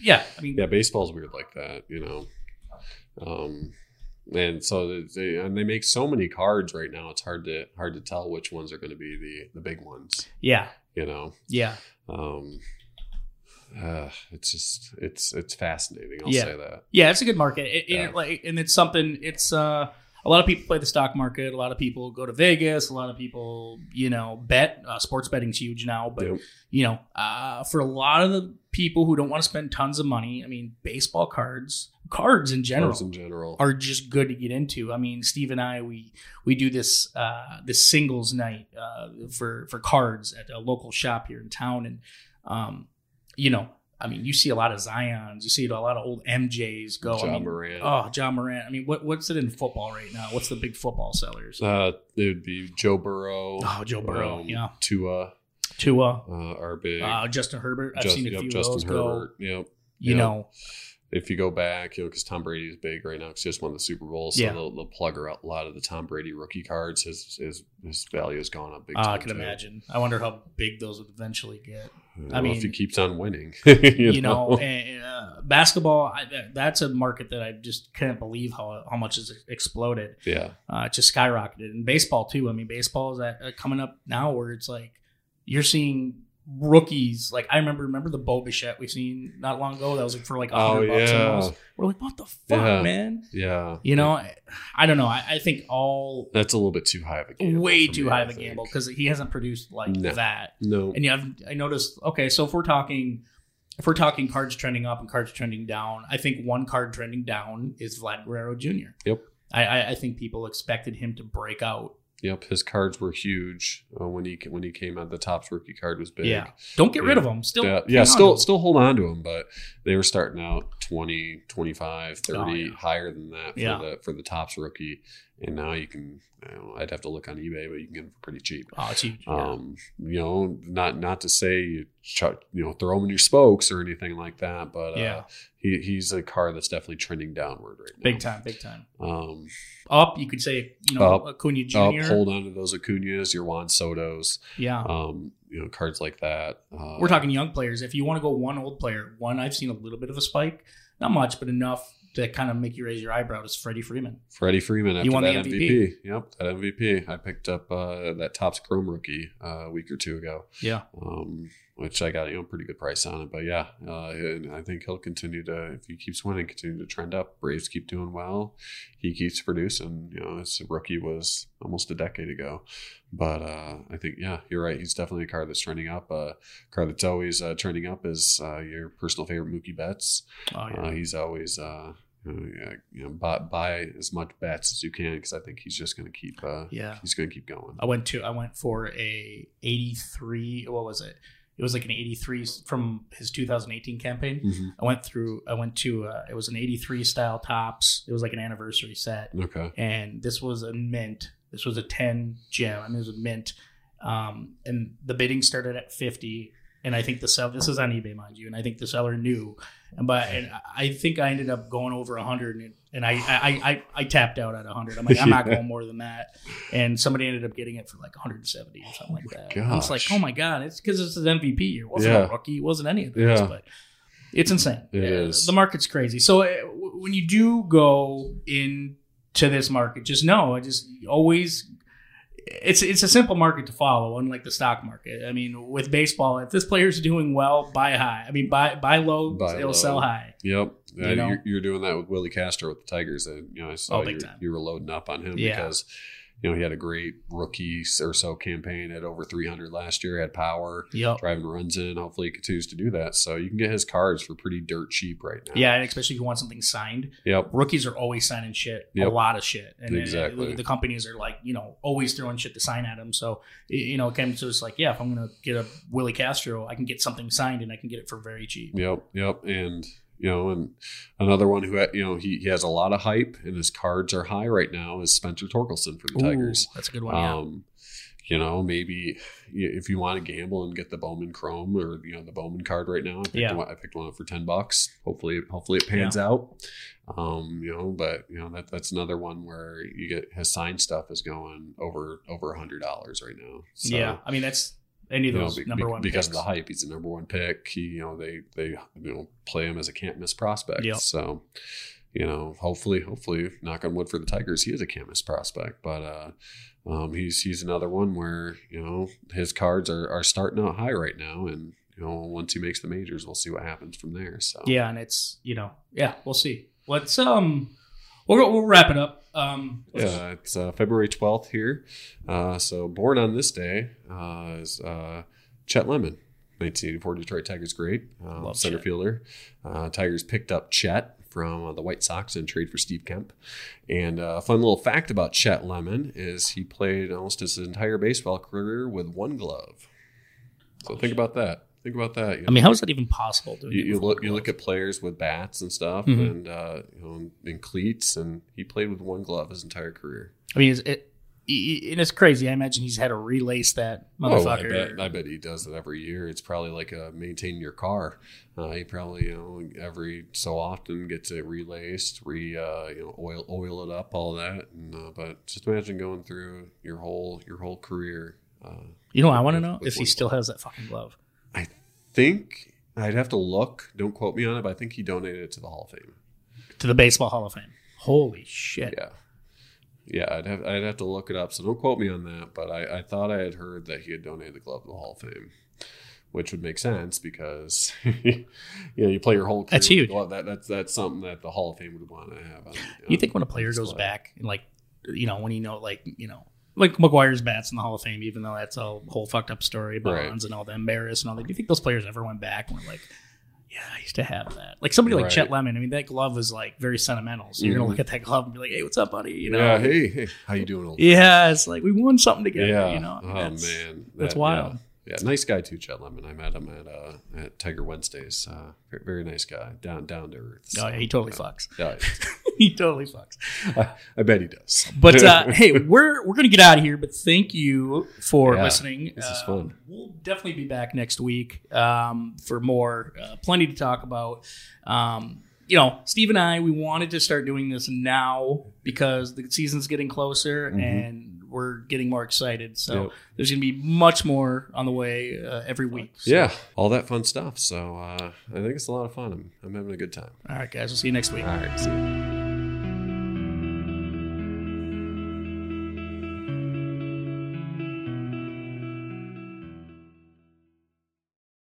[SPEAKER 4] yeah, I mean,
[SPEAKER 5] yeah, baseball's weird like that, you know. Um, and so they and they make so many cards right now. It's hard to hard to tell which ones are going to be the the big ones.
[SPEAKER 4] yeah,
[SPEAKER 5] You know,
[SPEAKER 4] yeah.
[SPEAKER 5] um, uh, it's just it's it's fascinating. I'll
[SPEAKER 4] Yeah.
[SPEAKER 5] say that.
[SPEAKER 4] Yeah, it's a good market. It, it- like, and it's something. It's uh, a lot of people play the stock market. A lot of people go to Vegas. A lot of people, you know, bet. Uh, sports betting's huge now, but
[SPEAKER 5] Yep.
[SPEAKER 4] you know, uh, for a lot of the people who don't want to spend tons of money, I mean, baseball cards, cards in general,
[SPEAKER 5] Cards in general.
[SPEAKER 4] are just good to get into. I mean, Steve and I we we do this uh, this singles night uh, for for cards at a local shop here in town, and um, you know, I mean, you see a lot of Zion's, you see a lot of old MJ's go. I mean,
[SPEAKER 5] Morant.
[SPEAKER 4] Oh, Ja Morant. I mean, what what's it in football right now? What's the big football sellers?
[SPEAKER 5] Uh, it would be Joe Burrow.
[SPEAKER 4] Oh, Joe Burrow,
[SPEAKER 5] um,
[SPEAKER 4] yeah.
[SPEAKER 5] Tua
[SPEAKER 4] Tua,
[SPEAKER 5] uh, are big.
[SPEAKER 4] uh, Justin Herbert. I've
[SPEAKER 5] Just-
[SPEAKER 4] seen a
[SPEAKER 5] yep,
[SPEAKER 4] few
[SPEAKER 5] Justin
[SPEAKER 4] of those go.
[SPEAKER 5] Herbert. Yep.
[SPEAKER 4] You
[SPEAKER 5] Yep.
[SPEAKER 4] know,
[SPEAKER 5] If you go back, you know, because Tom Brady is big right now because he just won the Super Bowl, so
[SPEAKER 4] Yeah.
[SPEAKER 5] they'll, they'll plug her out a lot of the Tom Brady rookie cards. His his his value has gone up big.
[SPEAKER 4] uh, I can
[SPEAKER 5] too.
[SPEAKER 4] imagine. I wonder how big those would eventually get.
[SPEAKER 5] I,
[SPEAKER 4] I
[SPEAKER 5] mean, if he keeps on winning, you,
[SPEAKER 4] you know, and, uh, basketball I, that's a market that I just can't believe how how much has exploded.
[SPEAKER 5] yeah,
[SPEAKER 4] Uh, it just skyrocketed. And baseball too. I mean, baseball is at, uh, coming up now where it's like you're seeing rookies. Like I remember remember the Bo Bichette we seen not long ago. That was like for like a
[SPEAKER 5] Oh,
[SPEAKER 4] hundred bucks
[SPEAKER 5] yeah.
[SPEAKER 4] almost. We're like, what the fuck,
[SPEAKER 5] Yeah.
[SPEAKER 4] man?
[SPEAKER 5] yeah.
[SPEAKER 4] You know, I, I don't know. I, I think all
[SPEAKER 5] That's a little bit too high of a gamble.
[SPEAKER 4] way too
[SPEAKER 5] me,
[SPEAKER 4] high
[SPEAKER 5] I
[SPEAKER 4] of a
[SPEAKER 5] think.
[SPEAKER 4] gamble because he hasn't produced like
[SPEAKER 5] No.
[SPEAKER 4] that.
[SPEAKER 5] No,
[SPEAKER 4] And yeah, I've, I noticed. Okay, so if we're talking, if we're talking cards trending up and cards trending down, I think one card trending down is Vlad Guerrero Jr.
[SPEAKER 5] Yep.
[SPEAKER 4] I, I think people expected him to break out.
[SPEAKER 5] Yep. His cards were huge uh, when he when he came out. The Topps rookie card was big.
[SPEAKER 4] Yeah. Don't get rid of them. Still,
[SPEAKER 5] yeah, yeah still still hold on to him, but they were starting out 20, 25, 30,
[SPEAKER 4] Oh, yeah.
[SPEAKER 5] higher than that for
[SPEAKER 4] Yeah.
[SPEAKER 5] the for the Topps rookie. And now you can, you know, I'd have to look on eBay, but you can get them for pretty cheap.
[SPEAKER 4] Oh, huge. Yeah.
[SPEAKER 5] Um, you know, not not to say you chuck, you know throw him in your spokes or anything like that, but uh,
[SPEAKER 4] Yeah.
[SPEAKER 5] he he's a car that's definitely trending downward right now.
[SPEAKER 4] big time, big time.
[SPEAKER 5] Um,
[SPEAKER 4] Up, you could say, you know,
[SPEAKER 5] Up,
[SPEAKER 4] Acuna Jr.
[SPEAKER 5] up, hold on to those Acunas, your Juan Sotos,
[SPEAKER 4] yeah.
[SPEAKER 5] um, you know, cards like that. Uh,
[SPEAKER 4] We're talking young players. If you want to go one old player, one I've seen a little bit of a spike, not much, but enough to kind of make you raise your eyebrow is Freddie Freeman.
[SPEAKER 5] Freddie Freeman after
[SPEAKER 4] won the
[SPEAKER 5] that
[SPEAKER 4] MVP.
[SPEAKER 5] MVP. Yep, that MVP. I picked up uh, that Topps Chrome rookie uh, a week or two ago.
[SPEAKER 4] Yeah.
[SPEAKER 5] um, which I got you know pretty good price on it. But yeah, uh, and I think he'll continue to if he keeps winning, continue to trend up. Braves keep doing well. He keeps producing. You know, his rookie was almost a decade ago, but uh, I think yeah, you're right. He's definitely a car that's trending up. A uh, car that's always uh, trending up is uh, your personal favorite Mookie Betts.
[SPEAKER 4] Oh, yeah.
[SPEAKER 5] Uh, he's always. Uh, yeah, you know, buy, buy as much bets as you can because I think he's just going to keep. Uh,
[SPEAKER 4] yeah.
[SPEAKER 5] he's going to keep going.
[SPEAKER 4] I went to I went for a 83 what was it? It was like an 83 from his 2018 campaign.
[SPEAKER 5] Mhm.
[SPEAKER 4] I went through I went to uh, it was an 83 style Topps. It was like an anniversary set
[SPEAKER 5] Okay.
[SPEAKER 4] and this was a mint. This was a 10 gem. I mean it was a mint. Um, and the bidding started at 50 and I think the seller, this is on eBay mind you and I think the seller knew and but and I think I ended up going over 100 and, and I, I I I tapped out at 100. I'm like I'm not
[SPEAKER 5] Yeah.
[SPEAKER 4] going more than that. And somebody ended up getting it for like 170 or something like that.
[SPEAKER 5] gosh.
[SPEAKER 4] I was like, oh my god, it's because it's his MVP year. It wasn't
[SPEAKER 5] Yeah.
[SPEAKER 4] a rookie. It wasn't any of this.
[SPEAKER 5] Yeah.
[SPEAKER 4] But it's insane.
[SPEAKER 5] It is.
[SPEAKER 4] The market's crazy. So uh, when you do go into this market, just know, I just always. It's it's a simple market to follow, unlike the stock market. I mean, with baseball, if this player's doing well, buy high. I mean, buy buy low,
[SPEAKER 5] Buy
[SPEAKER 4] it'll
[SPEAKER 5] low.
[SPEAKER 4] sell high.
[SPEAKER 5] Yep,
[SPEAKER 4] You
[SPEAKER 5] Uh,
[SPEAKER 4] know?
[SPEAKER 5] you're, you're doing that with Willi Castro with the Tigers. And you know, I saw
[SPEAKER 4] Oh,
[SPEAKER 5] you, you were loading up on him
[SPEAKER 4] Yeah.
[SPEAKER 5] because you know he had a great rookie or so campaign at over 300 last year. Had power,
[SPEAKER 4] Yep.
[SPEAKER 5] driving runs in. Hopefully, he continues to do that. So you can get his cards for pretty dirt cheap right now.
[SPEAKER 4] Yeah, and especially if you want something signed.
[SPEAKER 5] Yep.
[SPEAKER 4] Rookies are always signing shit, a lot of shit, and uh,
[SPEAKER 5] Exactly.
[SPEAKER 4] the, the companies are like, you know, always throwing shit to sign at them. So, you know, it comes to it's like, yeah, if I'm gonna get a Willi Castro, I can get something signed and I can get it for very cheap.
[SPEAKER 5] Yep. Yep. And you know, and another one who you know he, he has a lot of hype and his cards are high right now is Spencer Torkelson for the Tigers.
[SPEAKER 4] That's a good one. Yeah.
[SPEAKER 5] Um, you know, maybe if you want to gamble and get the Bowman Chrome or you know the Bowman card right now, I picked,
[SPEAKER 4] Yeah.
[SPEAKER 5] one, I picked one up for ten bucks. Hopefully, hopefully it pans out. Um, you know, but you know that that's another one where you get his signed stuff is going over over a hundred dollars right now. So,
[SPEAKER 4] yeah, I mean that's any of
[SPEAKER 5] you know,
[SPEAKER 4] those
[SPEAKER 5] be-
[SPEAKER 4] number
[SPEAKER 5] be-
[SPEAKER 4] one
[SPEAKER 5] because
[SPEAKER 4] picks.
[SPEAKER 5] of the hype. He's the number one pick. He, you know, they they you know play him as a can't miss prospect.
[SPEAKER 4] Yep.
[SPEAKER 5] So, you know, hopefully, hopefully, knock on wood for the Tigers, he is a can't miss prospect. But uh, um, he's he's another one where you know his cards are are starting out high right now, and you know once he makes the majors, we'll see what happens from there. So
[SPEAKER 4] Yeah, and it's you know, yeah, we'll see. Let's um, we'll we'll wrap it up. Um,
[SPEAKER 5] Yeah, it's uh, February 12th here. Uh, so, born on this day uh, is uh, Chet Lemon, 1984 Detroit Tigers great,
[SPEAKER 4] Love
[SPEAKER 5] center
[SPEAKER 4] Chet.
[SPEAKER 5] fielder. Uh, Tigers picked up Chet from uh, the White Sox in trade for Steve Kemp. And uh, a fun little fact about Chet Lemon is he played almost his entire baseball career with one glove. So, think about that. Think about that. you
[SPEAKER 4] I mean, how is that even possible?
[SPEAKER 5] You, you look you look at players with bats and stuff
[SPEAKER 4] Mhm.
[SPEAKER 5] and uh, you know in cleats and he played with one glove his entire career.
[SPEAKER 4] I mean, it's, it, it, and it's crazy. I imagine he's had to relace that
[SPEAKER 5] Oh, I
[SPEAKER 4] motherfucker.
[SPEAKER 5] bet I bet he does it every year. It's probably like uh, maintaining your car. Uh, he probably you know every so often gets it relaced, re uh, you know oil oil it up, all that. And, uh, but just imagine going through your whole your whole career. Uh,
[SPEAKER 4] you know, what I want to know if he
[SPEAKER 5] one
[SPEAKER 4] still has that fucking glove.
[SPEAKER 5] I think I'd have to look. Don't quote me on it, but I think he donated it to the Hall of Fame.
[SPEAKER 4] to the Baseball Hall of Fame. Holy shit!
[SPEAKER 5] Yeah. Yeah, I'd have I'd have to look it up. So don't quote me on that. But I, I thought I had heard that he had donated the glove to the Hall of Fame, which would make sense because you know you play your whole career
[SPEAKER 4] That's huge.
[SPEAKER 5] That that's that's something that the Hall of Fame would want to have. On,
[SPEAKER 4] You
[SPEAKER 5] on-
[SPEAKER 4] think when a player goes back and like, you know, when you know, like, you know, like McGwire's bats in the Hall of Fame, even though that's a whole fucked up story,
[SPEAKER 5] Right.
[SPEAKER 4] Bonds and all the embarrassed and all that. Do you think those players ever went back and were like, yeah, I used to have that. Like somebody like
[SPEAKER 5] Right.
[SPEAKER 4] Chet Lemon. I mean, that glove was like very sentimental. So you're gonna
[SPEAKER 5] Mhm.
[SPEAKER 4] look at that glove and be like, hey, what's up, buddy? You know?
[SPEAKER 5] yeah, hey, hey, how you doing? Old
[SPEAKER 4] Yeah, it's like we won something together.
[SPEAKER 5] yeah.
[SPEAKER 4] You know, I mean,
[SPEAKER 5] oh
[SPEAKER 4] that's,
[SPEAKER 5] man,
[SPEAKER 4] that's wild.
[SPEAKER 5] yeah. yeah, nice guy too, Chet Lemon. I met him at uh, at Tiger Wednesdays. Uh, very, very nice guy, down down to earth.
[SPEAKER 4] Oh, yeah, he totally fucks.
[SPEAKER 5] Yeah,
[SPEAKER 4] he totally fucks.
[SPEAKER 5] I, I bet he does.
[SPEAKER 4] But uh, hey, we're we're gonna get out of here. But thank you for
[SPEAKER 5] Yeah,
[SPEAKER 4] listening.
[SPEAKER 5] this is
[SPEAKER 4] Uh,
[SPEAKER 5] fun.
[SPEAKER 4] We'll definitely be back next week um, for more. Uh, plenty to talk about. Um, you know, Steve and I, we wanted to start doing this now because the season's getting closer and we're getting more excited. So
[SPEAKER 5] Mm-hmm. Yep.
[SPEAKER 4] there's going to be much more on the way uh, every week. So-
[SPEAKER 5] yeah, all that fun stuff. So uh, I think it's a lot of fun. I'm, I'm having a good time.
[SPEAKER 4] All right, guys. We'll see you next week.
[SPEAKER 5] All right, see you.